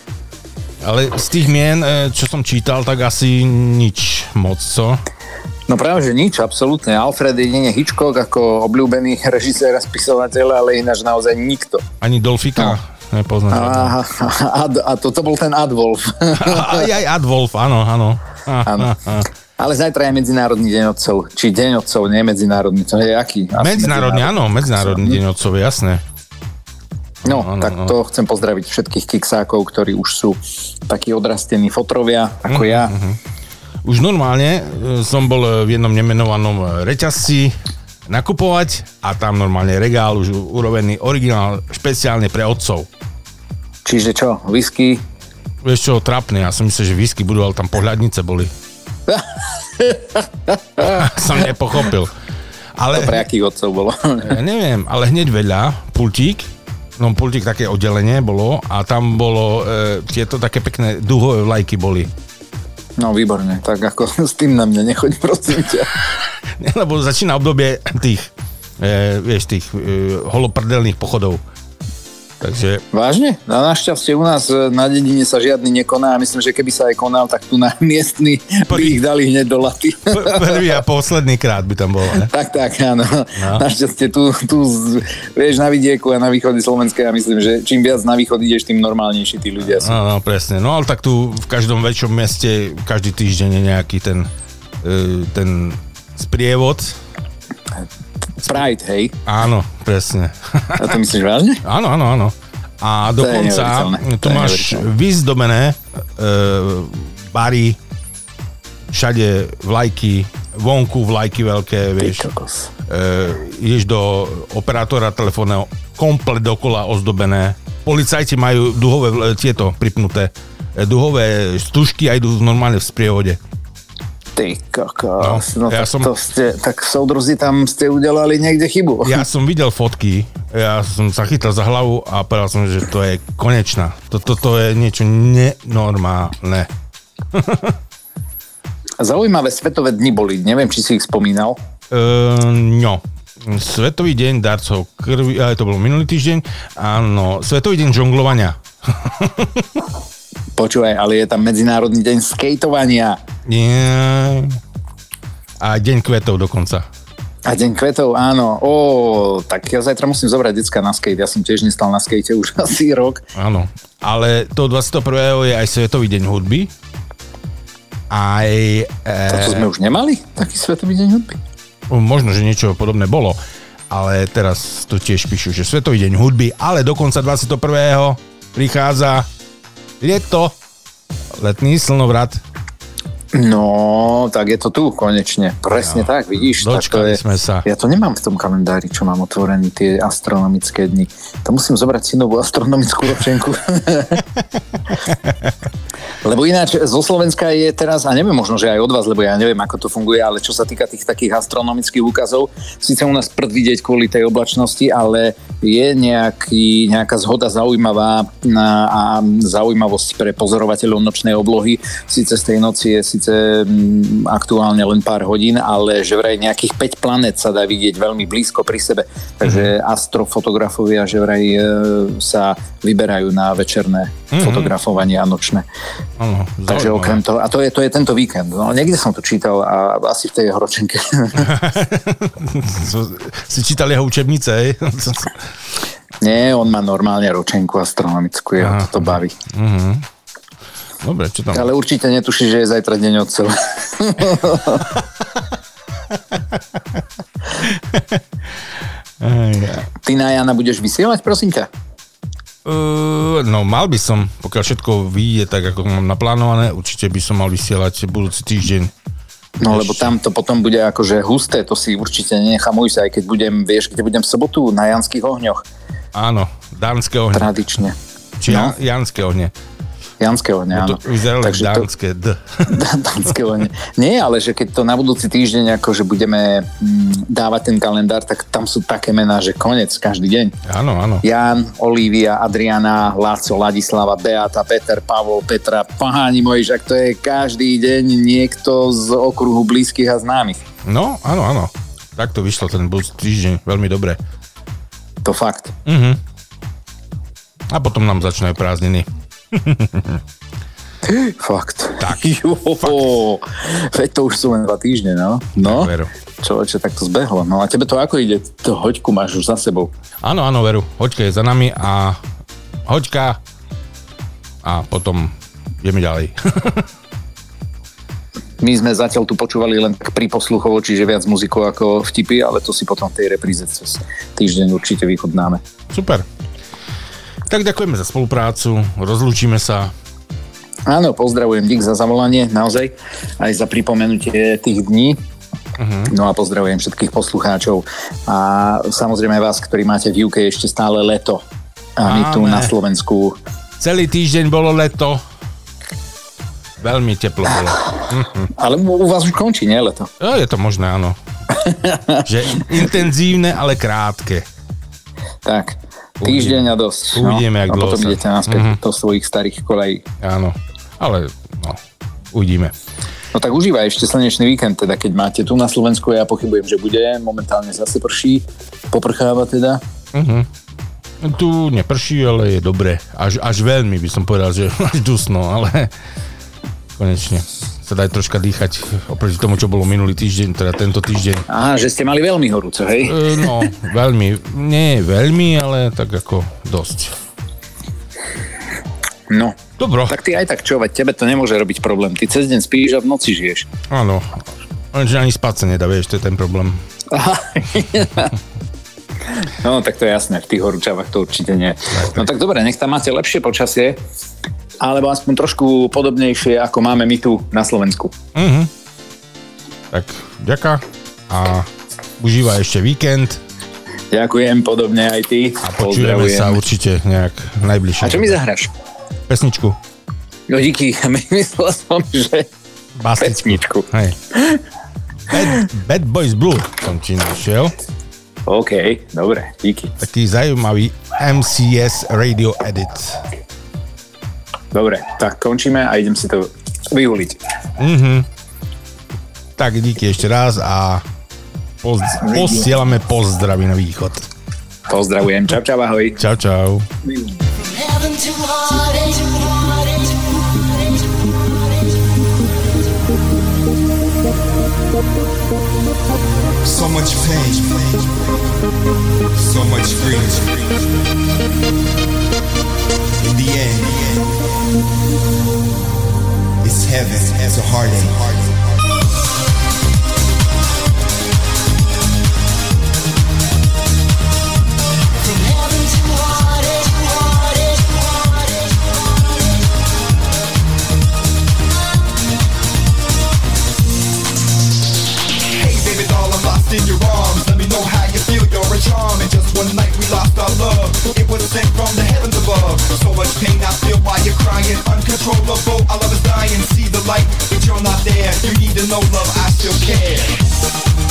Ale z tých mien, e, čo som čítal, tak asi nič moc, co? No práve, že nič, absolútne. Alfred jedine Hitchcock ako obľúbený režisér a spisovateľ, ale ináč naozaj nikto. Ani Dolfika no. Nepoznáš. A, a, a to, to bol ten Adolf. Aj, aj Adolf, áno, áno. Áno. Ale zajtra je Medzinárodný deň otcov. Či deň otcov, nie medzinárodný. To je aký? Asi Medzinárodný, áno, Medzinárodný deň otcov, jasné. No, Áno, tak áno. to chcem pozdraviť všetkých kiksákov, ktorí už sú takí odrastení fotrovia, ako ja. Už normálne e, som bol v jednom nemenovanom e, reťazci nakupovať a tam normálne regál už urobený originál špeciálne pre otcov. Čiže čo, whisky? Vieš čo, trapné, ja som myslel, že whisky budú, ale tam pohľadnice boli. som nepochopil. Ale, To pre akých otcov bolo? ja neviem, ale hneď veľa, pultík, no pultík také oddelenie bolo a tam bolo, e, tieto také pekné duhové vlajky boli. No výborne, tak ako s tým na mňa nechoď, prosím ťa. Lebo začína obdobie tých, e, vieš, tých e, holoprdelných pochodov. Takže Vážne? Na našťastie u nás e, na dedine sa žiadny nekoná a myslím, že keby sa aj konal, tak tu na miestny by ich dali hneď do laty. prvý a posledný krát by tam bolo. Ne? tak, tak, áno. No. Našťastie tu, tu vieš, na vidieku a na východe Slovenska ja myslím, že čím viac na východ ideš, tým normálnejší tí ľudia sú. No, no, presne. No ale tak tu v každom väčšom meste každý týždeň je nejaký ten, e, ten sprievod. Pride, hej? Áno, presne. A to myslíš vážne? áno, áno, áno. A dokonca tu máš vyzdobené e, bary, všade vlajky, vonku vlajky veľké, vieš. E, ideš do operátora telefónneho, komplet dokola ozdobené. Policajti majú duhové vl- tieto pripnuté, e, duhové stužky a idú normálne v sprievode. Ty kokos, no, no ja tak, som- to ste, tak soudruzi tam ste udelali niekde chybu. Ja som videl fotky, ja som sa chytil za hlavu a povedal som, že to je konečná. Toto to je niečo nenormálne. Zaujímavé svetové dni boli, neviem, či si ich spomínal. Ehm, no. Svetový deň darcov krvi, ale to bol minulý týždeň, áno, Svetový deň žonglovania. Počúvaj, ale je tam Medzinárodný deň skateovania Nie. A deň kvetov dokonca. a Deň kvetov, áno. Ó, tak ja zajtra musím zobrať decka na skate. Ja som tiež nestal na skate už asi rok. Áno. Ale to 21. je aj Svetový deň hudby. Aj... To E, sme už nemali? Taký Svetový deň hudby? možno, že niečo podobné bolo. Ale teraz to tiež píšu, že Svetový deň hudby, ale dokonca 21. prichádza leto, letný slnovrat. No, tak je to tu konečne. Presne tak, vidíš. tak to Dočkali je, sme sa. Ja to nemám v tom kalendári, čo mám otvorený, tie astronomické dni. To musím zobrať si novú astronomickú ročenku. lebo ináč zo Slovenska je teraz, a neviem možno, že aj od vás, lebo ja neviem, ako to funguje, ale čo sa týka tých takých astronomických úkazov, síce u nás prd vidieť kvôli tej oblačnosti, ale je nejaký, nejaká zhoda zaujímavá a zaujímavosť pre pozorovateľov nočnej oblohy. Síce z tej noci je síce mm, aktuálne len pár hodín, ale že vraj nejakých 5 planét sa dá vidieť veľmi blízko pri sebe. Takže astrofotografovia že vraj e, sa vyberajú na večerné Mhm. fotografovanie a nočné. Áno, Takže okrem toho, a to je, to je tento víkend. No, niekde som to čítal a asi v tej jeho ročenke. si čítal jeho učebnice? Nie, on má normálne ročenku astronomickú, jeho Aha. to baví. Mhm. Dobre, čo tam? Ale určite netuší, že je zajtra deň. Aj, Ty na Jana budeš vysielať, prosím ťa? Uh, no mal by som, pokiaľ všetko vyjde tak, ako mám naplánované, určite by som mal vysielať budúci týždeň. No lebo tam to potom bude akože husté, to si určite nenechám ujsť, aj keď budem, vieš, kde budem v sobotu na Janských ohňoch. Áno, dánske ohne. Tradične. Či no. Janské ohne. Janské áno. No to vyzeralo Takže to- dánske D. Dánske ohne. Nie, ale že keď to na budúci týždeň akože budeme mm, dávať ten kalendár, tak tam sú také mená, že konec každý deň. Áno, áno. Jan, Olivia, Adriana, Láco, Ladislava, Beata, Peter, Pavol, Petra, páni moji, však to je každý deň niekto z okruhu blízkych a známych. No, áno, áno. Tak to vyšlo ten budúci týždeň, veľmi dobre. To fakt. Mhm. A potom nám začnú aj prázdniny. Fakt. Tak. Jo, Veď to už sú len dva týždne, no. No, Veru. človeče, tak to zbehlo. No a tebe to ako ide? To hoďku máš už za sebou. Áno, áno, veru. Hoďka je za nami a hoďka a potom ideme ďalej. My sme zatiaľ tu počúvali len tak pri posluchovo, čiže viac muzikov ako vtipy, ale to si potom v tej repríze cez týždeň určite vychodnáme. Super. Tak ďakujeme za spoluprácu, rozlúčime sa. Áno, pozdravujem, dík za zavolanie, naozaj, aj za pripomenutie tých dní. Mhm. No a pozdravujem všetkých poslucháčov a samozrejme vás, ktorí máte v UK ešte stále leto. A my tu Máme. na Slovensku Celý týždeň bolo leto. Veľmi teplo bolo. Ale u vás už končí, nie leto? Jo, je to možné, áno. Že intenzívne, ale krátke. Tak, týždeň a dosť. Uvidíme, no. jak A dlho potom sa- idete naspäť Mhm. do svojich starých kolejí. Áno, ale no, uvidíme. No tak užívaj ešte slnečný víkend, teda keď máte tu na Slovensku, ja pochybujem, že bude, momentálne zase prší, poprcháva teda. Uh-huh. Tu neprší, ale je dobre. Až, až veľmi by som povedal, že až dusno, ale konečne sa dá aj troška dýchať oproti tomu, čo bolo minulý týždeň, teda tento týždeň. Aha, že ste mali veľmi horúco, hej? E, No, veľmi, nie veľmi, ale tak ako dosť. No. Dobro. Tak ty aj tak čo, veď tebe to nemôže robiť problém. Ty cez deň spíš a v noci žiješ. Áno, lenže ani spať sa nedá, vieš, to je ten problém. Aha. No, tak to je jasné, v tých horúčavách to určite nie. No tak dobre, nech tam máte lepšie počasie, alebo aspoň trošku podobnejšie, ako máme my tu na Slovensku. Mhm. Tak, ďaká a užívaj ešte víkend Ďakujem, podobne aj ty. a počujeme sa určite nejak najbližšie. A čo mi zahraš? Pesničku. No díky, myslel som, že Bastičku. Hej. Bad, Bad Boys Blue som ti našiel. OK, dobre, díky. Taký zaujímavý MCS Radio Edit. Dobre, tak končíme a idem si to vyhuliť. Mhm. Tak díky ešte raz a poz, posielame pozdravy na východ. Pozdravujem, čau, čau, ahoj. Čau, čau. So much pain, so much grief. In the end, It's heaven, it's a heartache. in your arms Let me know how you feel, you're a charm And just one night we lost our love. It was sent from the heavens above. So much pain I Uncontrollable, our love is dying. See the light, but you're not there. You need to know love, I still care.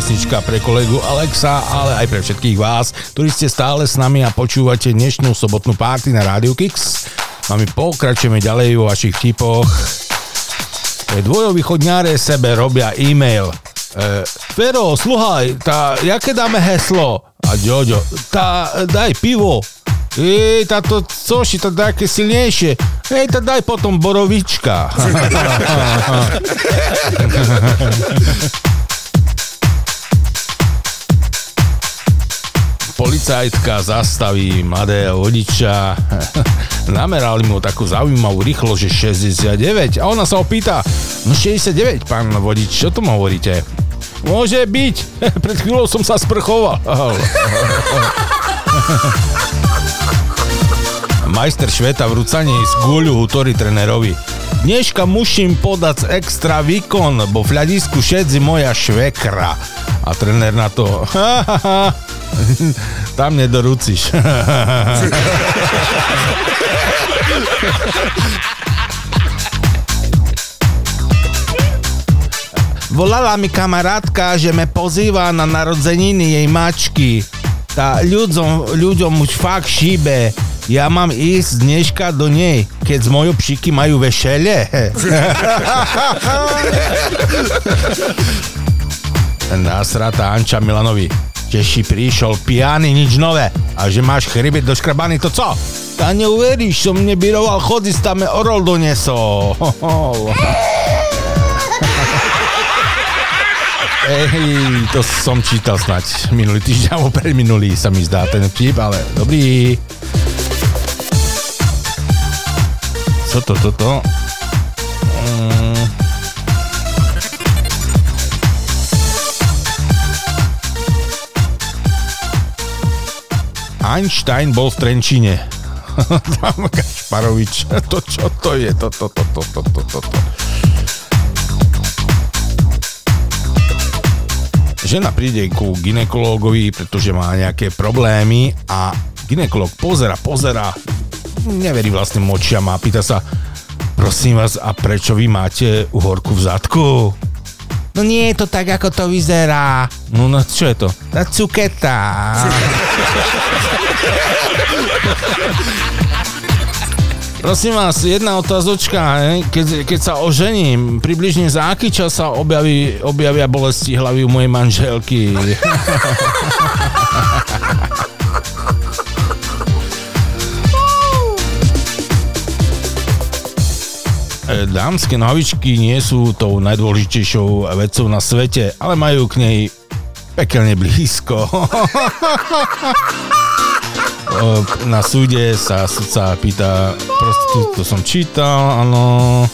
Pesnička pre kolegu Alexa, ale aj pre všetkých vás, ktorí ste stále s nami a počúvate dnešnú sobotnú párty na Radio Kix. A my pokračujeme ďalej vo vašich vtipoch. Pre dvojovýchodňáre sebe robia e-mail. E, Fero, sluhaj, tá, jaké dáme heslo? A Jojo, tá, daj pivo. Ej, táto coši, to daj aké silnejšie. Ej, to daj potom borovička. Policajtka zastaví mladého vodiča. Namerali mu takú zaujímavú rýchlosť, že 69. A ona sa opýta, no 69, pán vodič, čo tomu hovoríte? Môže byť. Pred chvíľou som sa sprchoval. Majster Šveta v rucaní z guľu hutorí trenerovi. Dneška musím podať extra výkon, bo v hľadisku šedzi moja švekra. A trenér na to, tam nedoruciš. Volala mi kamarátka, že me pozýva na narodzeniny jej mačky. Tá ľuďom, ľuďom už fakt šíbe. Ja mám ísť dneška do nej, keď z mojho pšíky majú vešele. Nasrata Anča Milanovi. Teši prišiel pijaný, nič nové. A že máš chrybet doškrabaný, to co? Ta neuveríš, som mne biroval chodista, me orol donesol. Ej, to som čítal snať minulý týždeň, alebo predminulý sa mi zdá ten vtip, ale dobrý. Co to, toto? Mm. Einstein bol v Trenčine. Tam Kašparovič. To čo to je? To, to, to, to, to, to, to. Žena príde ku ginekológovi, pretože má nejaké problémy a ginekolog pozera, pozera, neverí vlastným očiam a pýta sa, prosím vás, a prečo vy máte uhorku v zadku? No nie je to tak, ako to vyzerá. No, no čo je to? Tá cuketa. Prosím vás, jedna otázočka, keď, keď sa ožením, približne za aký čas sa objaví, objavia bolesti hlavy u mojej manželky? Dámske nohavičky nie sú tou najdôležitejšou vecou na svete, ale majú k nej pekelne blízko. Na súde sa sudca pýta, prostitútku som čítal, áno.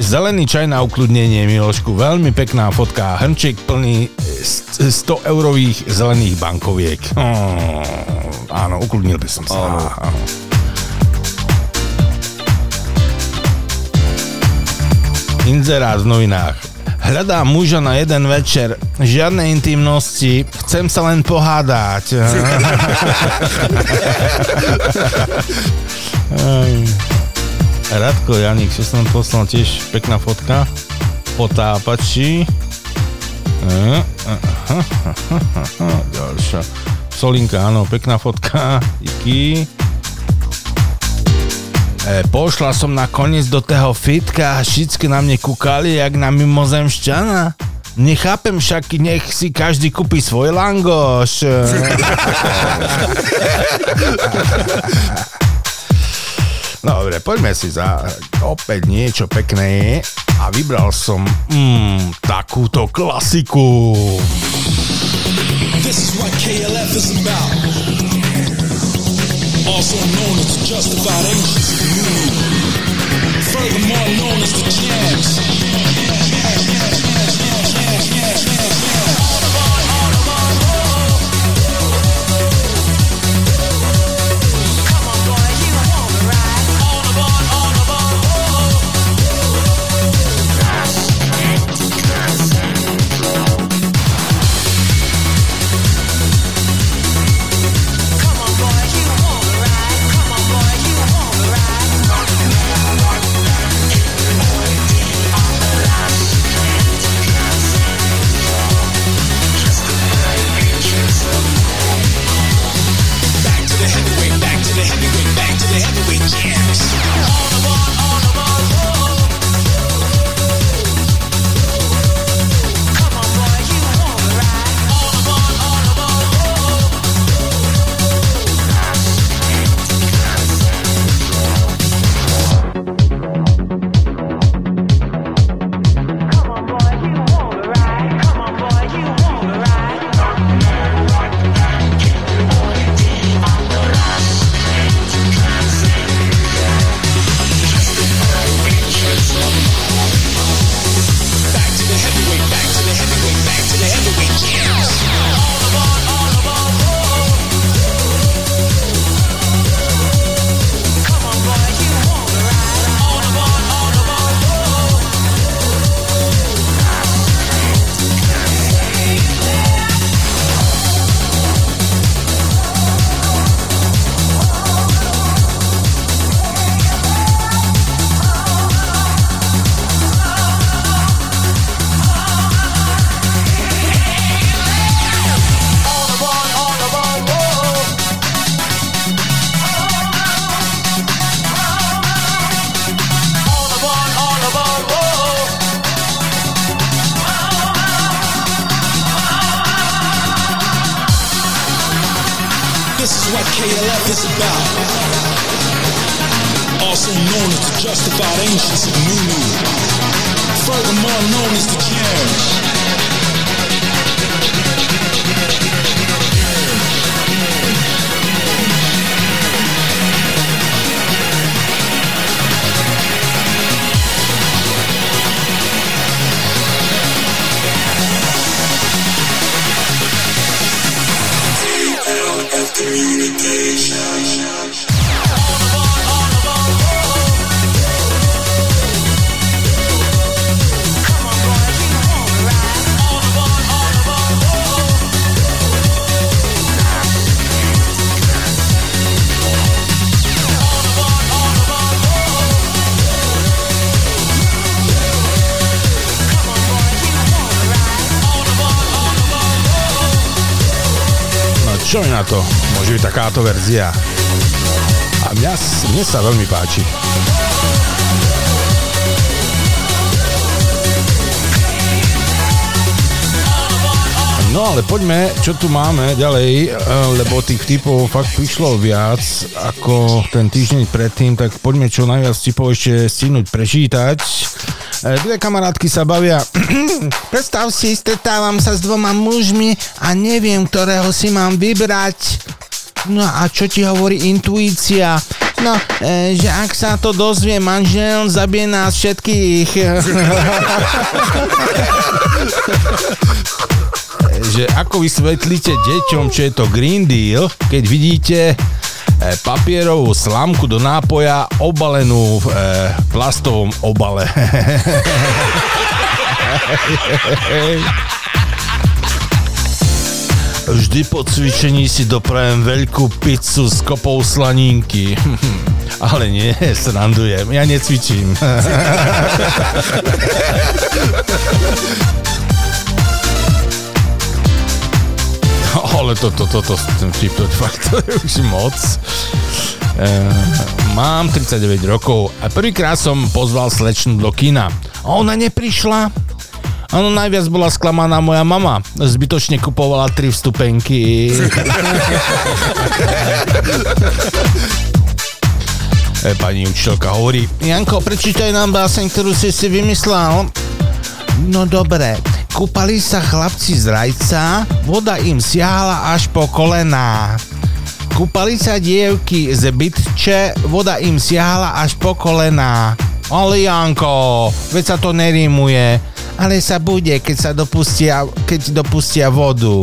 Zelený čaj na ukludnenie, Milošku, veľmi pekná fotka, hrnček plný 100 eurových zelených bankoviek. Oh, áno, ukludnil by som sa. Áno. Inzerát v novinách. Hľadám muža na jeden večer. Žiadne intimnosti. Chcem sa len pohádať. Radko Janik, čo som poslal tiež pekná fotka. Potápači. Eh, Ďalšia. Solinka, áno, pekná fotka. Díky. E, pošla som nakoniec do toho fitka a všetky na mne kúkali jak na mimozemšťana. Nechápem však, nech si každý kúpi svoj langoš. Dobre, poďme si za opäť niečo pekné a vybral som mm, takúto klasiku. This is what KLF is about. Also known as the justified angels of the. Furthermore known as the jams. Takáto verzia. A mňa, mne sa veľmi páči. No ale poďme, čo tu máme ďalej, eh, lebo tých typov fakt prišlo viac ako ten týždeň predtým, tak poďme čo najviac typov ešte stihnúť prečítať. Eh, Dve kamarátky sa bavia. Predstav si, stretávam sa s dvoma mužmi a neviem, ktorého si mám vybrať. No a čo ti hovorí intuícia? No, e, že ak sa to dozvie manžel, zabije nás všetkých. že ako vysvetlíte deťom, čo je to Green Deal, keď vidíte e, papierovú slamku do nápoja obalenú v e, plastovom obale. Vždy po cvičení si doprajem veľkú pizzu s kopou slaninky. Ale nie, srandujem, ja necvičím. Ale toto, toto, ten vtip, to, fakt, to je už moc. E, mám 39 rokov a prvýkrát som pozval slečnu do kina. A ona neprišla. Áno, najviac bola sklamaná moja mama. Zbytočne kupovala tri vstupenky. E, Pani učiteľka hovorí, Janko, prečítaj nám báseň, ktorú si si vymyslel. No dobre, kúpali sa chlapci z rajca, voda im siahala až po kolená. Kúpali sa dievky z bytče, voda im siahala až po kolená. Ale Janko, veď sa to nerímuje. Ale sa bude, keď sa dopustia, keď dopustia vodu.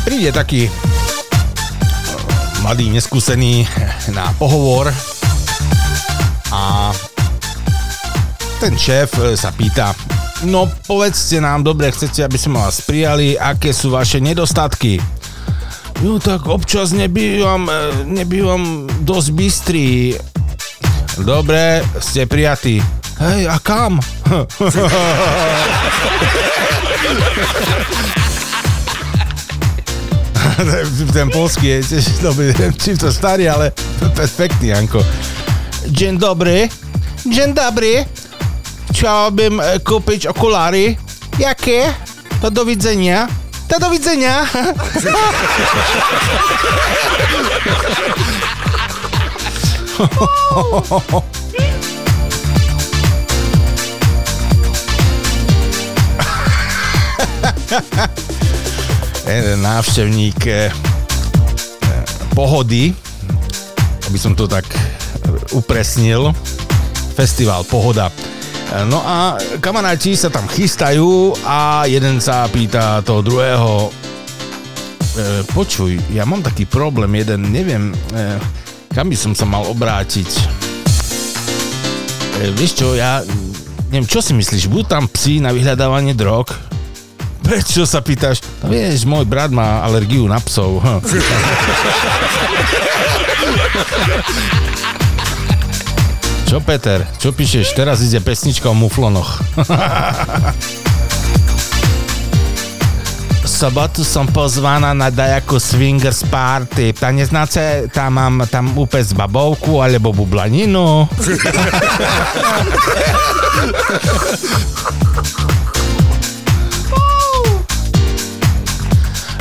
Príde taký mladý, neskúsený na pohovor a ten šéf sa pýta, no povedzte nám, dobre, chcete, aby sme vás prijali, aké sú vaše nedostatky? No tak občas nebývam, e, nebývam dosť bystrý. Dobre, ste prijatí. Hej, a kam? ten polský je tiež dobrý, čím to starý, ale perfektný, Janko. Dzień dobry. Dzień dobry. Chciałbym e, kupić okulary. Jakie? To do widzenia. To do widzenia. jeden návštevník eh, pohody, aby som to tak upresnil, festival Pohoda. No a kamaráti sa tam chystajú a jeden sa pýta toho druhého, e, počuj, ja mám taký problém jeden, neviem, e, kam by som sa mal obrátiť. E, vieš čo, ja neviem, čo si myslíš, budú tam psi na vyhľadávanie drog? Prečo sa pýtaš? No vieš, môj brat má alergiu na psov. Čo Peter, čo píšeš? Teraz ide pesnička o muflonoch. Sobotu som pozvaná na dajakú swingers party. Ta neznáte, tam mám tam úplne babovku alebo bublaninu.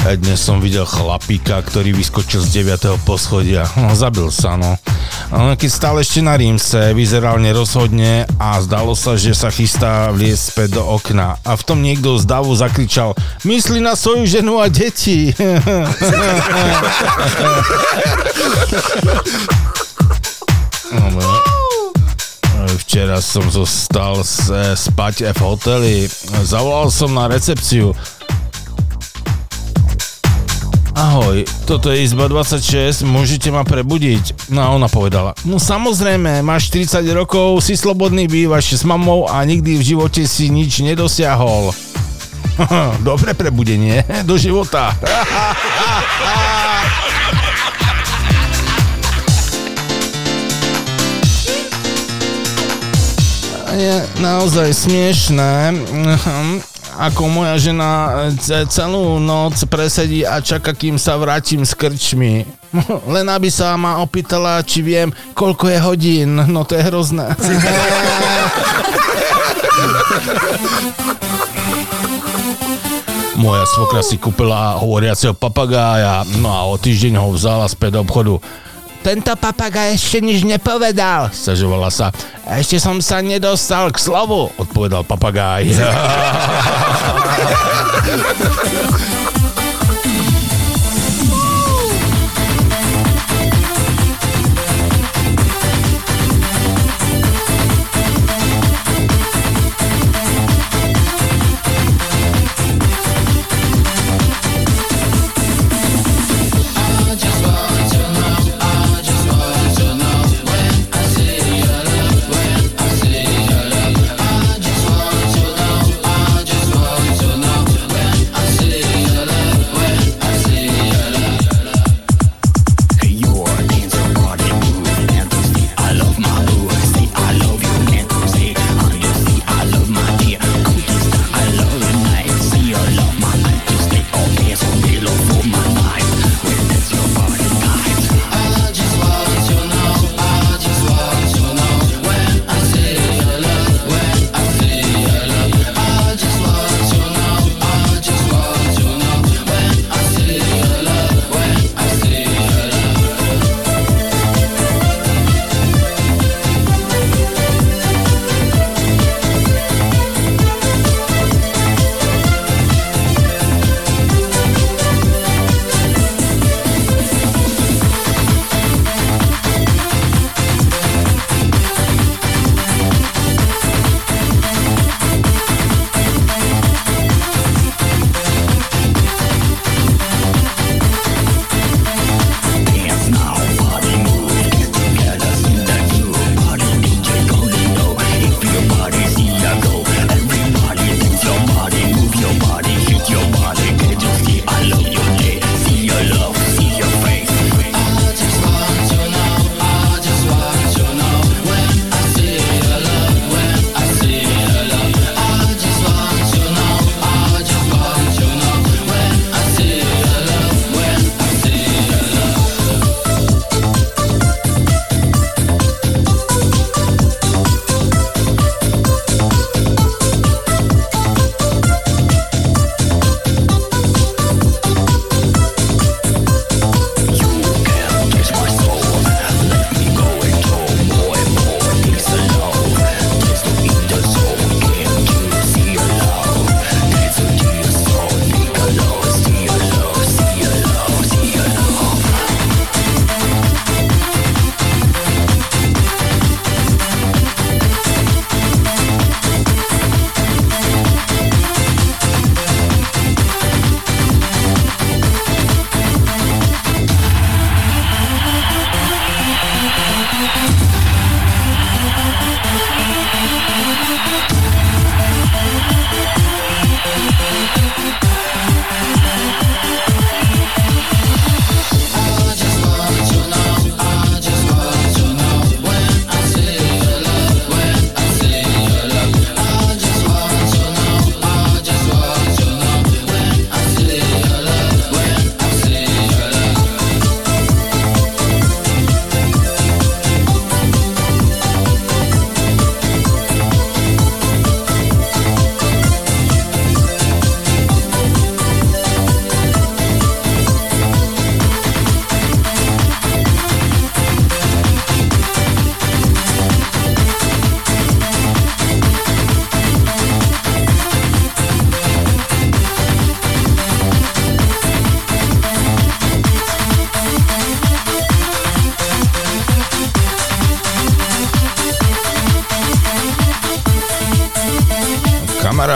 E, Dnes som videl chlapíka, ktorý vyskočil z 9. poschodia. No, zabil sa, no. Keď stále ešte na Rímse, vyzeral nerozhodne a zdalo sa, že sa chystá vliesť späť do okna. A v tom niekto z davu zakričal Myslí na svoju ženu a deti. No, Včera som zostal s- e, spať v hoteli. Zavolal som na recepciu ahoj, toto je izba 26, môžete ma prebudiť. No a ona povedala, no samozrejme, máš 40 rokov, si slobodný, bývaš s mamou a nikdy v živote si nič nedosiahol. Dobre prebudenie do života. je naozaj smiešné. Mhm ako moja žena ce- celú noc presedí a čaká, kým sa vrátim s krčmi. Len aby sa ma opýtala, či viem, koľko je hodín. No to je hrozné. Moja svokra si kúpila hovoriaceho papagája, no a o týždeň ho vzala späť do obchodu. Tento papagaj ešte nič nepovedal, stiažovala sa. Ešte som sa nedostal k slovu, odpovedal papagáj.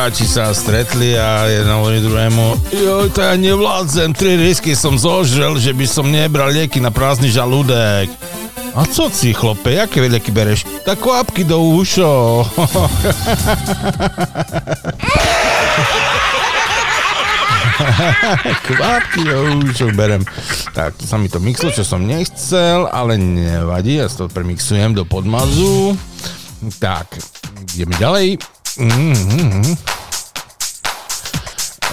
kamaráti sa stretli a jeden hovorí druhému, joj, to ja nevládzem, tri risky som zožrel, že by som nebral lieky na prázdny žalúdek. A co si, chlope, jaké lieky bereš? Tak kvapky do ušo. Kvapky do ušo berem. Tak, to sa mi to mixlo, čo som nechcel, ale nevadí, ja to premixujem do podmazu. Tak, ideme ďalej. Mm-hmm.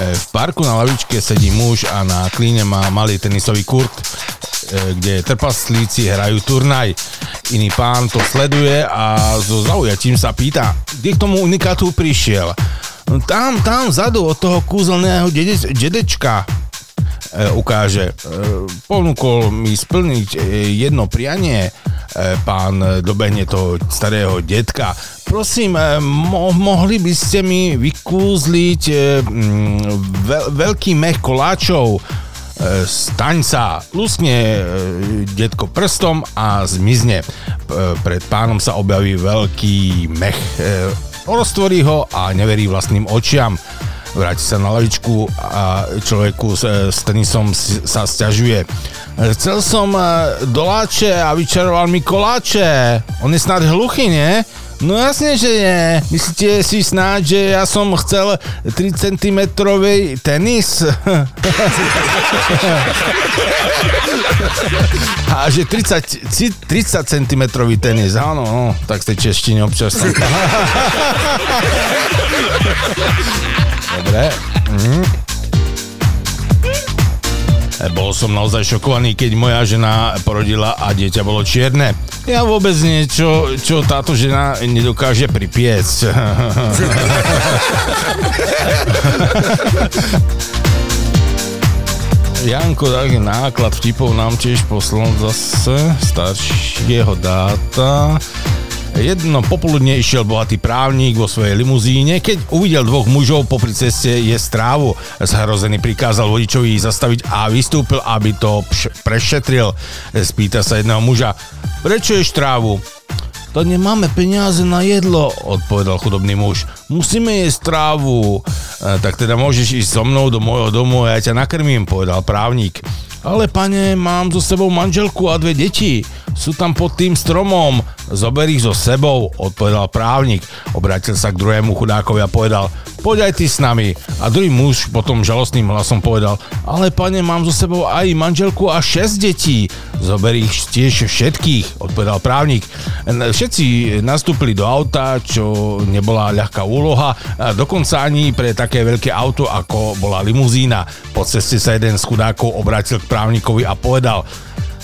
E, V parku na lavičke sedí muž a na klíne má malý tenisový kurt, e, kde trpaslíci hrajú turnaj. Iný pán to sleduje a so zaujatím sa pýta, kde k tomu unikátu prišiel. "No Tam, tam vzadu od toho kúzelného dede, dedečka ukáže. E, ponúkol mi splniť e, jedno prianie. E, pán dobehne toho starého detka. Prosím, e, mo- mohli by ste mi vykúzliť e, mm, veľ- veľký mech koláčov? E, staň sa, luskne e, detko prstom a zmizne. Pred pánom sa objaví veľký mech. E, roztvorí ho a neverí vlastným očiam vráti sa na lavičku a človeku s, s tenisom sa sťažuje. Chcel som e, doláče a vyčaroval mi koláče. On je snad hluchý, nie? No jasne, že nie. Myslíte si snáď, že ja som chcel 3 cm tenis? A že 30, ci- 30 cm tenis, áno, no, tak ste češtine občas. Dobre. Mhm. Bol som naozaj šokovaný, keď moja žena porodila a dieťa bolo čierne. Ja vôbec niečo, čo táto žena nedokáže pripiecť. Janko, taký náklad vtipov nám tiež poslal zase staršieho dáta. Jedno popoludne išiel bohatý právnik vo svojej limuzíne, keď uvidel dvoch mužov popri ceste je strávu. Zhrozený prikázal vodičovi zastaviť a vystúpil, aby to pš- prešetril. Spýta sa jedného muža, prečo ješ trávu? To nemáme peniaze na jedlo, odpovedal chudobný muž. Musíme jesť trávu. E, tak teda môžeš ísť so mnou do môjho domu a ja ťa nakrmím, povedal právnik. Ale pane, mám so sebou manželku a dve deti. Sú tam pod tým stromom. Zober ich so sebou, odpovedal právnik. Obrátil sa k druhému chudákovi a povedal, poď aj ty s nami. A druhý muž potom žalostným hlasom povedal, ale pane, mám so sebou aj manželku a šesť detí. Zober ich tiež všetkých, odpovedal právnik. Všetci nastúpili do auta, čo nebola ľahká úloha, dokonca ani pre také veľké auto, ako bola limuzína. Po ceste sa jeden z chudákov obrátil k právnikovi a povedal,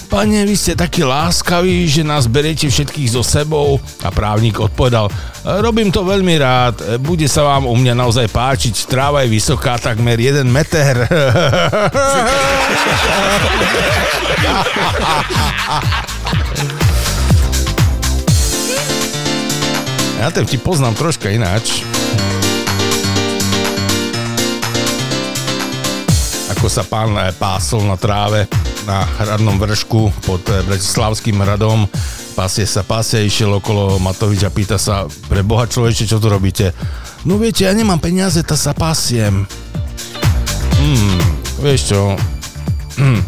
Pane, vy ste takí láskaví, že nás beriete všetkých so sebou. A právnik odpovedal, robím to veľmi rád, bude sa vám u mňa naozaj páčiť, tráva je vysoká takmer 1 meter. Ja ten ti poznám troška ináč. Ako sa pán eh, pásol na tráve na hradnom vršku pod eh, Bratislavským hradom. Pasie sa, pasie, išiel okolo Matovič a pýta sa, pre boha človeče, čo tu robíte? No viete, ja nemám peniaze, tak sa pasiem. Hmm, vieš čo, hm,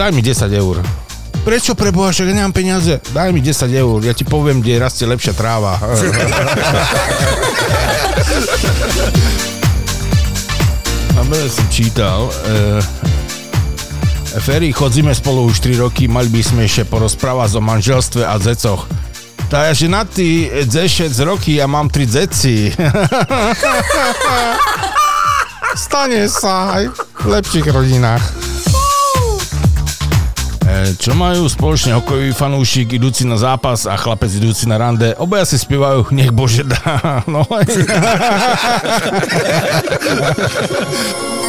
daj mi 10 eur. Prečo pre Boha, však ja nemám peniaze? Daj mi 10 eur, ja ti poviem, kde rastie lepšia tráva. A veľa som čítal. E, Ferry, chodzíme spolu už 3 roky, mali by sme ešte porozprávať o manželstve a zecoch. Tá je na ty dzešec roky, ja mám 3 dzeci. Stane sa aj v lepších rodinách. E, Čo majú spoločne hokejový fanúšik idúci na zápas a chlapec idúci na rande? Obaja si spievajú Nech Bože dá. No.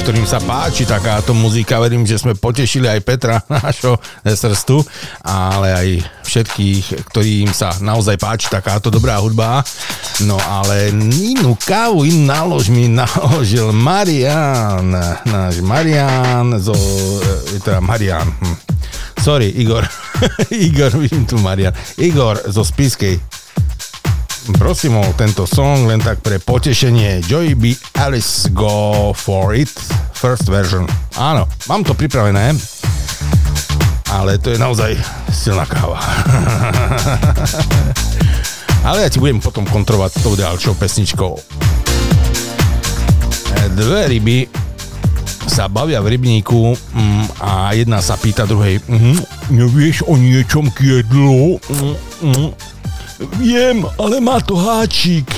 ktorým sa páči takáto muzika. Verím, že sme potešili aj Petra, nášho srstu, ale aj všetkých, ktorým sa naozaj páči takáto dobrá hudba. No ale inú kávu, inú nálož mi naložil Marian, náš Marian zo, e, teda Marian, hm. sorry Igor, Igor, vidím tu Marian, Igor zo Spiskej, prosím o tento song len tak pre potešenie Joy B. Alice Go For It first version. Áno, mám to pripravené, ale to je naozaj silná káva. ale ja ti budem potom kontrovať tou ďalšou pesničkou. E, dve ryby sa bavia v rybníku mm, a jedna sa pýta druhej, mhm, nevieš o niečom kjedlo? Mm, mm. Viem, ale má to háčik.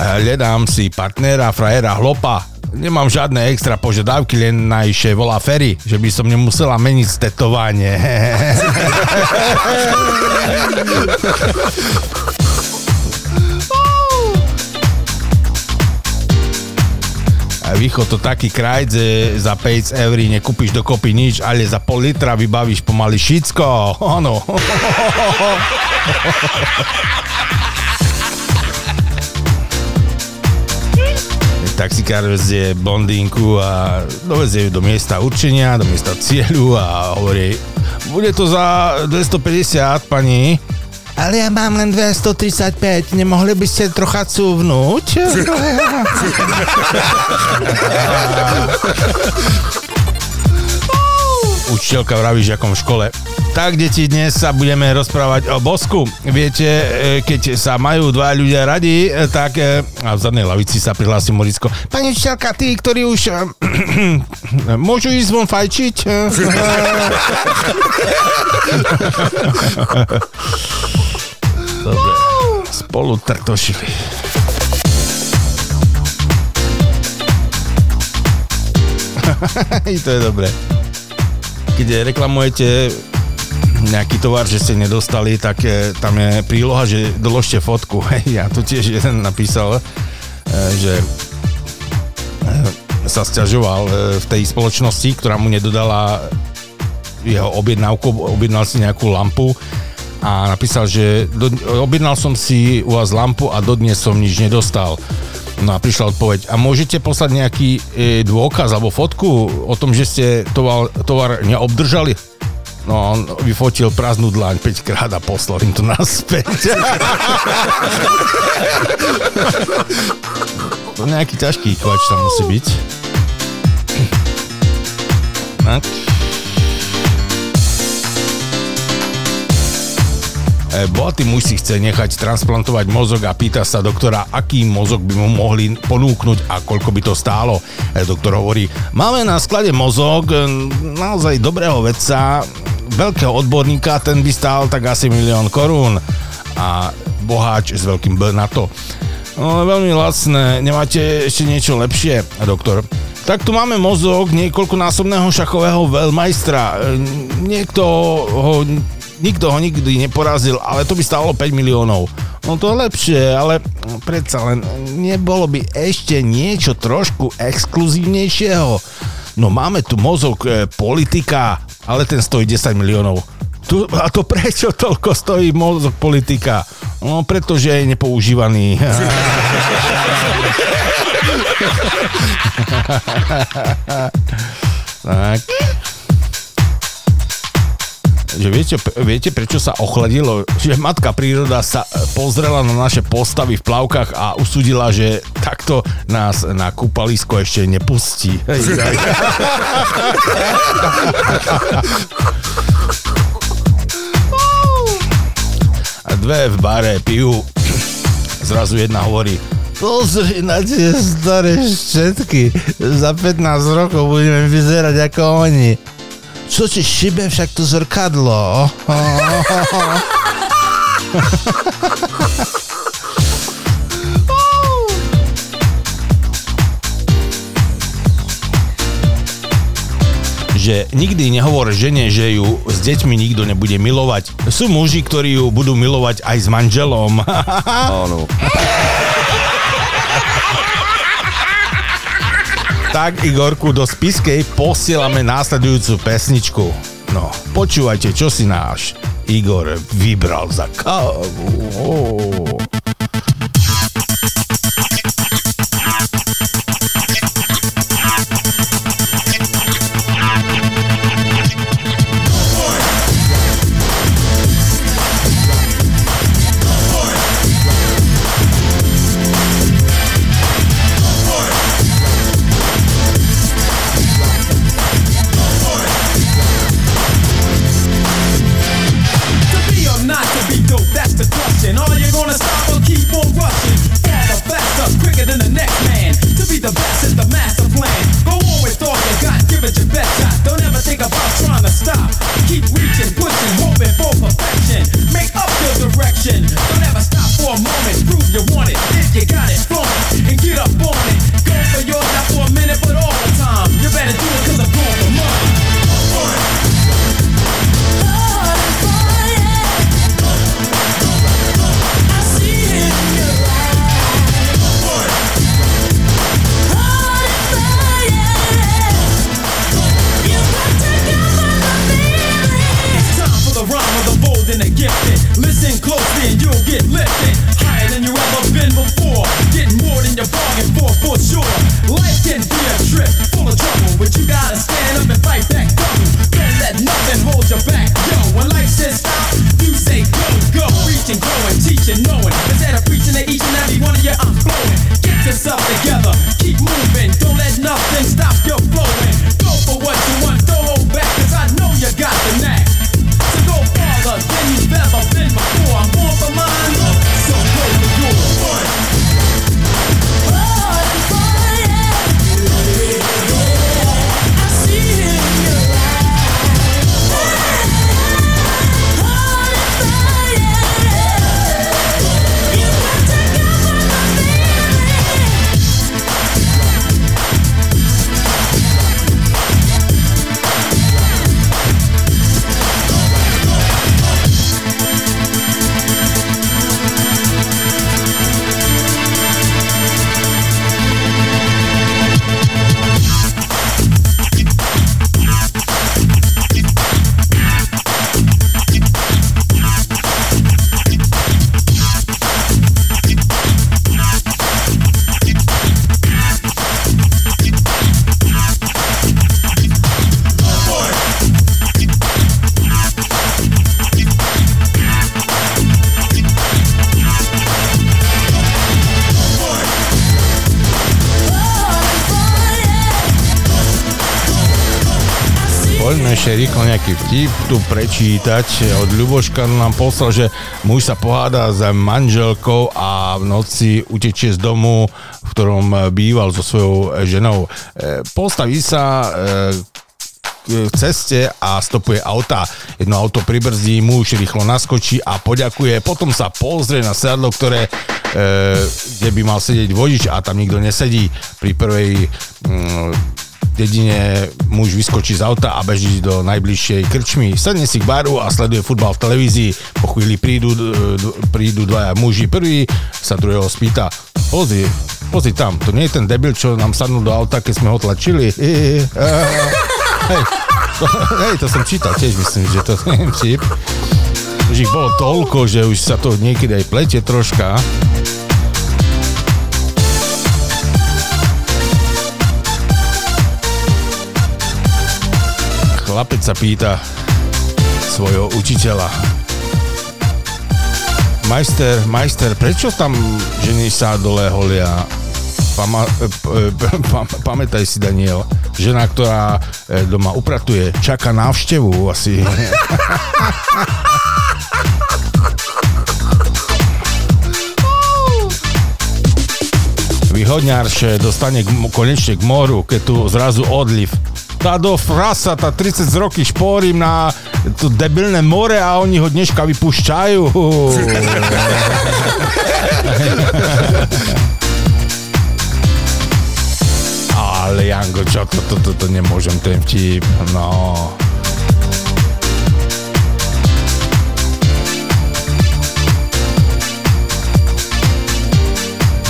Hľadám si partnera, frajera, hlopa. Nemám žiadne extra požiadavky, len najšie volá Ferry, že by som nemusela meniť stetovanie. východ to taký kraj, že za 5 eur nekúpiš dokopy nič, ale za pol litra vybavíš pomaly všetko. Áno. taxikár vezie blondínku a dovezie ju do miesta určenia, do miesta cieľu a hovorí, bude to za 250, pani. Ale ja mám len 235, nemohli by ste trocha cúvnuť? Učiteľka vraví žiakom v škole. Tak, deti, dnes sa budeme rozprávať o bosku. Viete, e, keď sa majú dva ľudia radi, e, tak... e, A v zadnej lavici sa prihlási Morisko. Pani učiteľka, tí, ktorí už môžu ísť von fajčiť? Dobre. Spolu trtošili. to je dobré. Keď reklamujete nejaký tovar, že ste nedostali, tak e, tam je príloha, že doložte fotku. Ja to tiež jeden napísal, e, že e, sa sťažoval v tej spoločnosti, ktorá mu nedodala jeho objednávku, objednal si nejakú lampu a napísal, že do, objednal som si u vás lampu a dodnes som nič nedostal. No a prišla odpoveď, a môžete poslať nejaký e, dôkaz alebo fotku o tom, že ste tovar, tovar neobdržali? No on vyfotil prázdnu dlaň 5 krát a poslal im to naspäť. nejaký ťažký kovač tam musí byť. Tak. Bohatý muž si chce nechať transplantovať mozog a pýta sa doktora, aký mozog by mu mohli ponúknuť a koľko by to stálo. E, Doktor hovorí, máme na sklade mozog e, naozaj dobrého vedca, veľkého odborníka, ten by stál tak asi milión korún. A boháč s veľkým B na to. No, veľmi lacné, nemáte ešte niečo lepšie? Doktor, tak tu máme mozog niekoľkonásobného šachového veľmajstra. E, Niekto ho nikto ho nikdy neporazil, ale to by stálo 5 miliónov. No to je lepšie, ale predsa len nebolo by ešte niečo trošku exkluzívnejšieho. No máme tu mozog e, politika, ale ten stojí 10 miliónov. Tu, a to prečo toľko stojí mozog politika? No pretože je nepoužívaný. tak že viete, viete, prečo sa ochladilo? Že matka príroda sa e, pozrela na naše postavy v plavkách a usudila, že takto nás na kúpalisko ešte nepustí. A dve v bare pijú. Zrazu jedna hovorí, Pozri na tie staré štetky. Za 15 rokov budeme vyzerať ako oni. Čo ti šibe však to zrkadlo? že nikdy nehovor žene, že ju s deťmi nikto nebude milovať. Sú muži, ktorí ju budú milovať aj s manželom. Áno. tak Igorku, do spiskej posielame následujúcu pesničku. No, počúvajte, čo si náš Igor vybral za kávu. Oh. Poďme ešte rýchlo nejaký vtip tu prečítať. Od Ľuboška nám poslal, že muž sa poháda s manželkou a v noci utečie z domu, v ktorom býval so svojou ženou. E, Postaví sa e, k ceste a stopuje auta. Jedno auto pribrzdí, muž rýchlo naskočí a poďakuje. Potom sa pozrie na sedadlo, ktoré e, kde by mal sedieť vodič a tam nikto nesedí. Pri prvej mm, dedine muž vyskočí z auta a beží do najbližšej krčmy. Sadne si k baru a sleduje futbal v televízii. Po chvíli prídu, d- prídu dvaja muži. Prvý sa druhého spýta, pozri, pozri tam, to nie je ten debil, čo nám sadnul do auta, keď sme ho tlačili. Hej, to, hej, to som čítal tiež, myslím, že to je vtip. Už ich bolo toľko, že už sa to niekedy aj pletie troška. Chlapec sa pýta svojho učiteľa. Majster, majster, prečo tam ženy sa dole holia? Pama, e, e, pa, pamätaj si, Daniel, žena, ktorá e, doma upratuje, čaká návštevu asi. Vyhodňarš dostane k, konečne k moru, keď tu zrazu odliv. Tá do frasa, tá 30 roky špórím na to debilné more a oni ho dneška vypúšťajú. Ale Jango, čo to, to, to, to nemôžem ten vtip, no.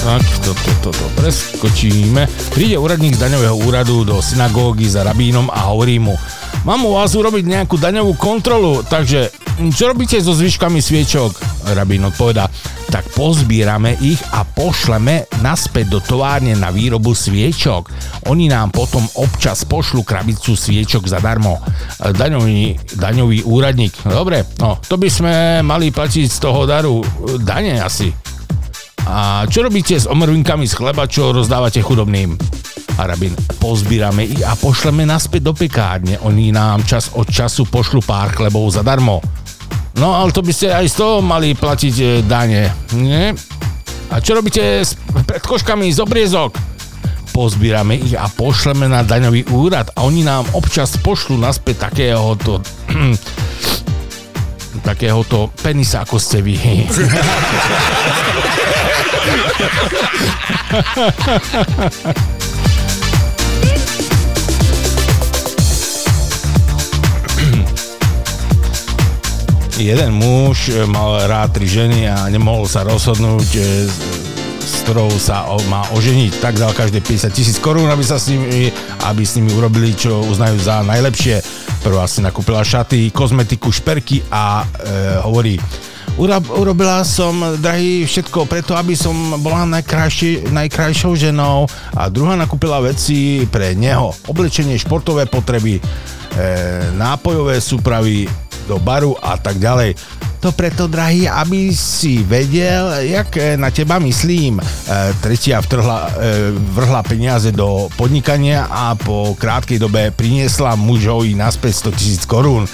Tak, toto, toto preskočíme. Príde úradník z daňového úradu do synagógy za rabínom a hovorí mu Mám u vás urobiť nejakú daňovú kontrolu, takže čo robíte so zvyškami sviečok? Rabín odpovedá, tak pozbírame ich a pošleme naspäť do továrne na výrobu sviečok. Oni nám potom občas pošlu krabicu sviečok zadarmo. Daňový, daňový úradník. Dobre, no to by sme mali platiť z toho daru dane asi. A čo robíte s omrvinkami z chleba, čo rozdávate chudobným? A rabín, pozbírame ich a pošleme naspäť do pekárne. Oni nám čas od času pošlu pár chlebov zadarmo. No ale to by ste aj z toho mali platiť e, dane, nie? A čo robíte s predkoškami z obriezok? Pozbírame ich a pošleme na daňový úrad a oni nám občas pošlu naspäť takéhoto takéhoto penisa, ako ste vy. Jeden muž e, mal rád tri ženy a nemohol sa rozhodnúť, e, s ktorou sa má oženiť. Tak dal každé 50 tisíc korún, aby sa s nimi, aby s nimi urobili, čo uznajú za najlepšie. Prvá si nakúpila šaty, kozmetiku, šperky a e, hovorí, urobila som, drahý, všetko preto, aby som bola najkrajší, najkrajšou ženou a druhá nakúpila veci pre neho. Oblečenie, športové potreby, e, nápojové súpravy do baru a tak ďalej. To preto, drahý, aby si vedel, jak e, na teba myslím. E, tretia vtrhla, e, vrhla peniaze do podnikania a po krátkej dobe priniesla mužovi naspäť 100 tisíc korún.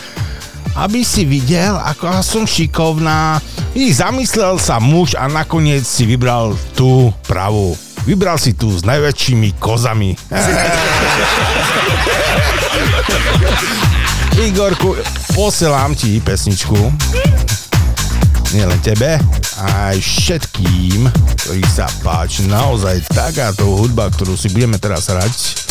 Aby si videl, ako som šikovná. I zamyslel sa muž a nakoniec si vybral tú pravú. Vybral si tú s najväčšími kozami. Igorku, posielam ti pesničku. Nie len tebe, aj všetkým, ktorých sa páči naozaj takáto hudba, ktorú si budeme teraz hrať.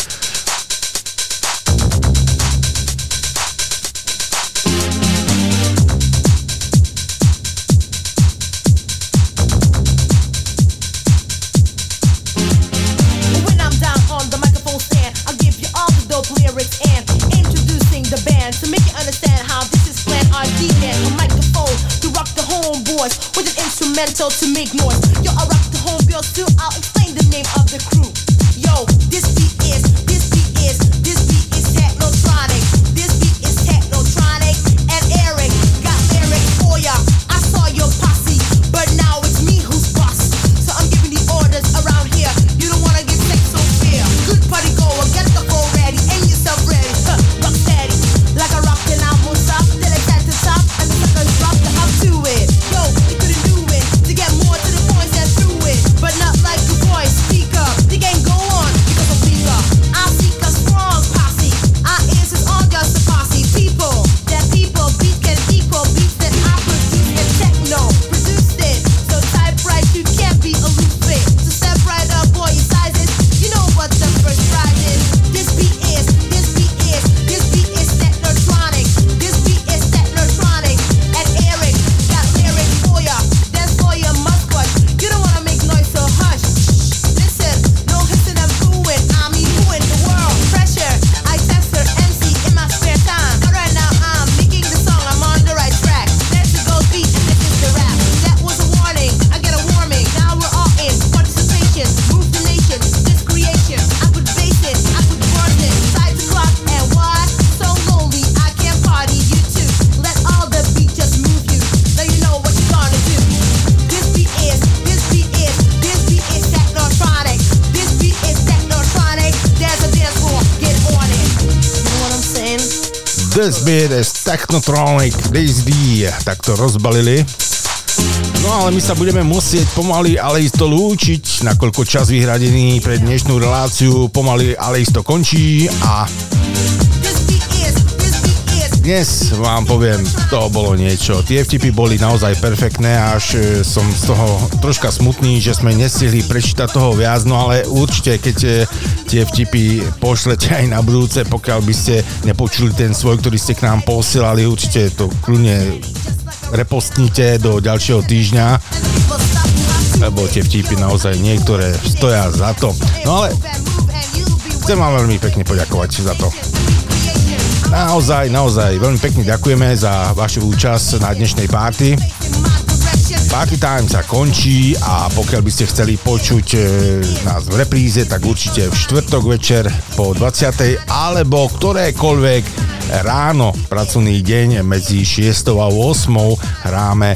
To make noise. This beat is Technotronic DSD, tak to rozbalili. No ale my sa budeme musieť pomaly, ale isto lúčiť, nakoľko čas vyhradený pre dnešnú reláciu pomaly, ale isto končí a dnes vám poviem, to bolo niečo. Tie vtipy boli naozaj perfektné, až e, som z toho troška smutný, že sme nestihli prečítať toho viac, no ale určite, keď e, tie vtipy pošlete aj na budúce, pokiaľ by ste nepočuli ten svoj, ktorý ste k nám posielali, určite to kľudne repostnite do ďalšieho týždňa, lebo tie vtipy naozaj niektoré stoja za to. No ale chcem vám veľmi pekne poďakovať za to. Naozaj, naozaj, veľmi pekne ďakujeme za vašu účasť na dnešnej party. Party time sa končí a pokiaľ by ste chceli počuť e, nás v repríze, tak určite v štvrtok večer po 20. alebo ktorékoľvek ráno pracovný deň medzi 6. a 8. hráme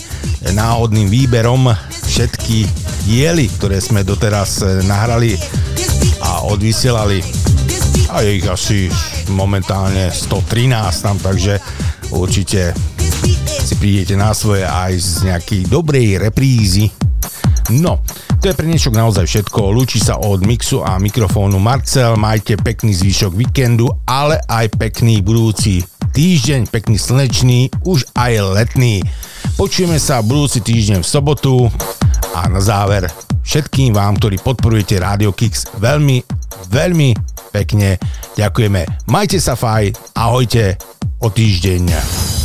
náhodným výberom všetky diely, ktoré sme doteraz e, nahrali a odvysielali. A je ich asi momentálne 113 tam, takže určite si prídete na svoje aj z nejakej dobrej reprízy. No, to je pre dnešok naozaj všetko. Lúči sa od mixu a mikrofónu Marcel. Majte pekný zvyšok víkendu, ale aj pekný budúci týždeň, pekný slnečný, už aj letný. Počujeme sa budúci týždeň v sobotu a na záver všetkým vám, ktorí podporujete Radio Kix, veľmi, veľmi pekne ďakujeme. Majte sa faj, ahojte o týždeň.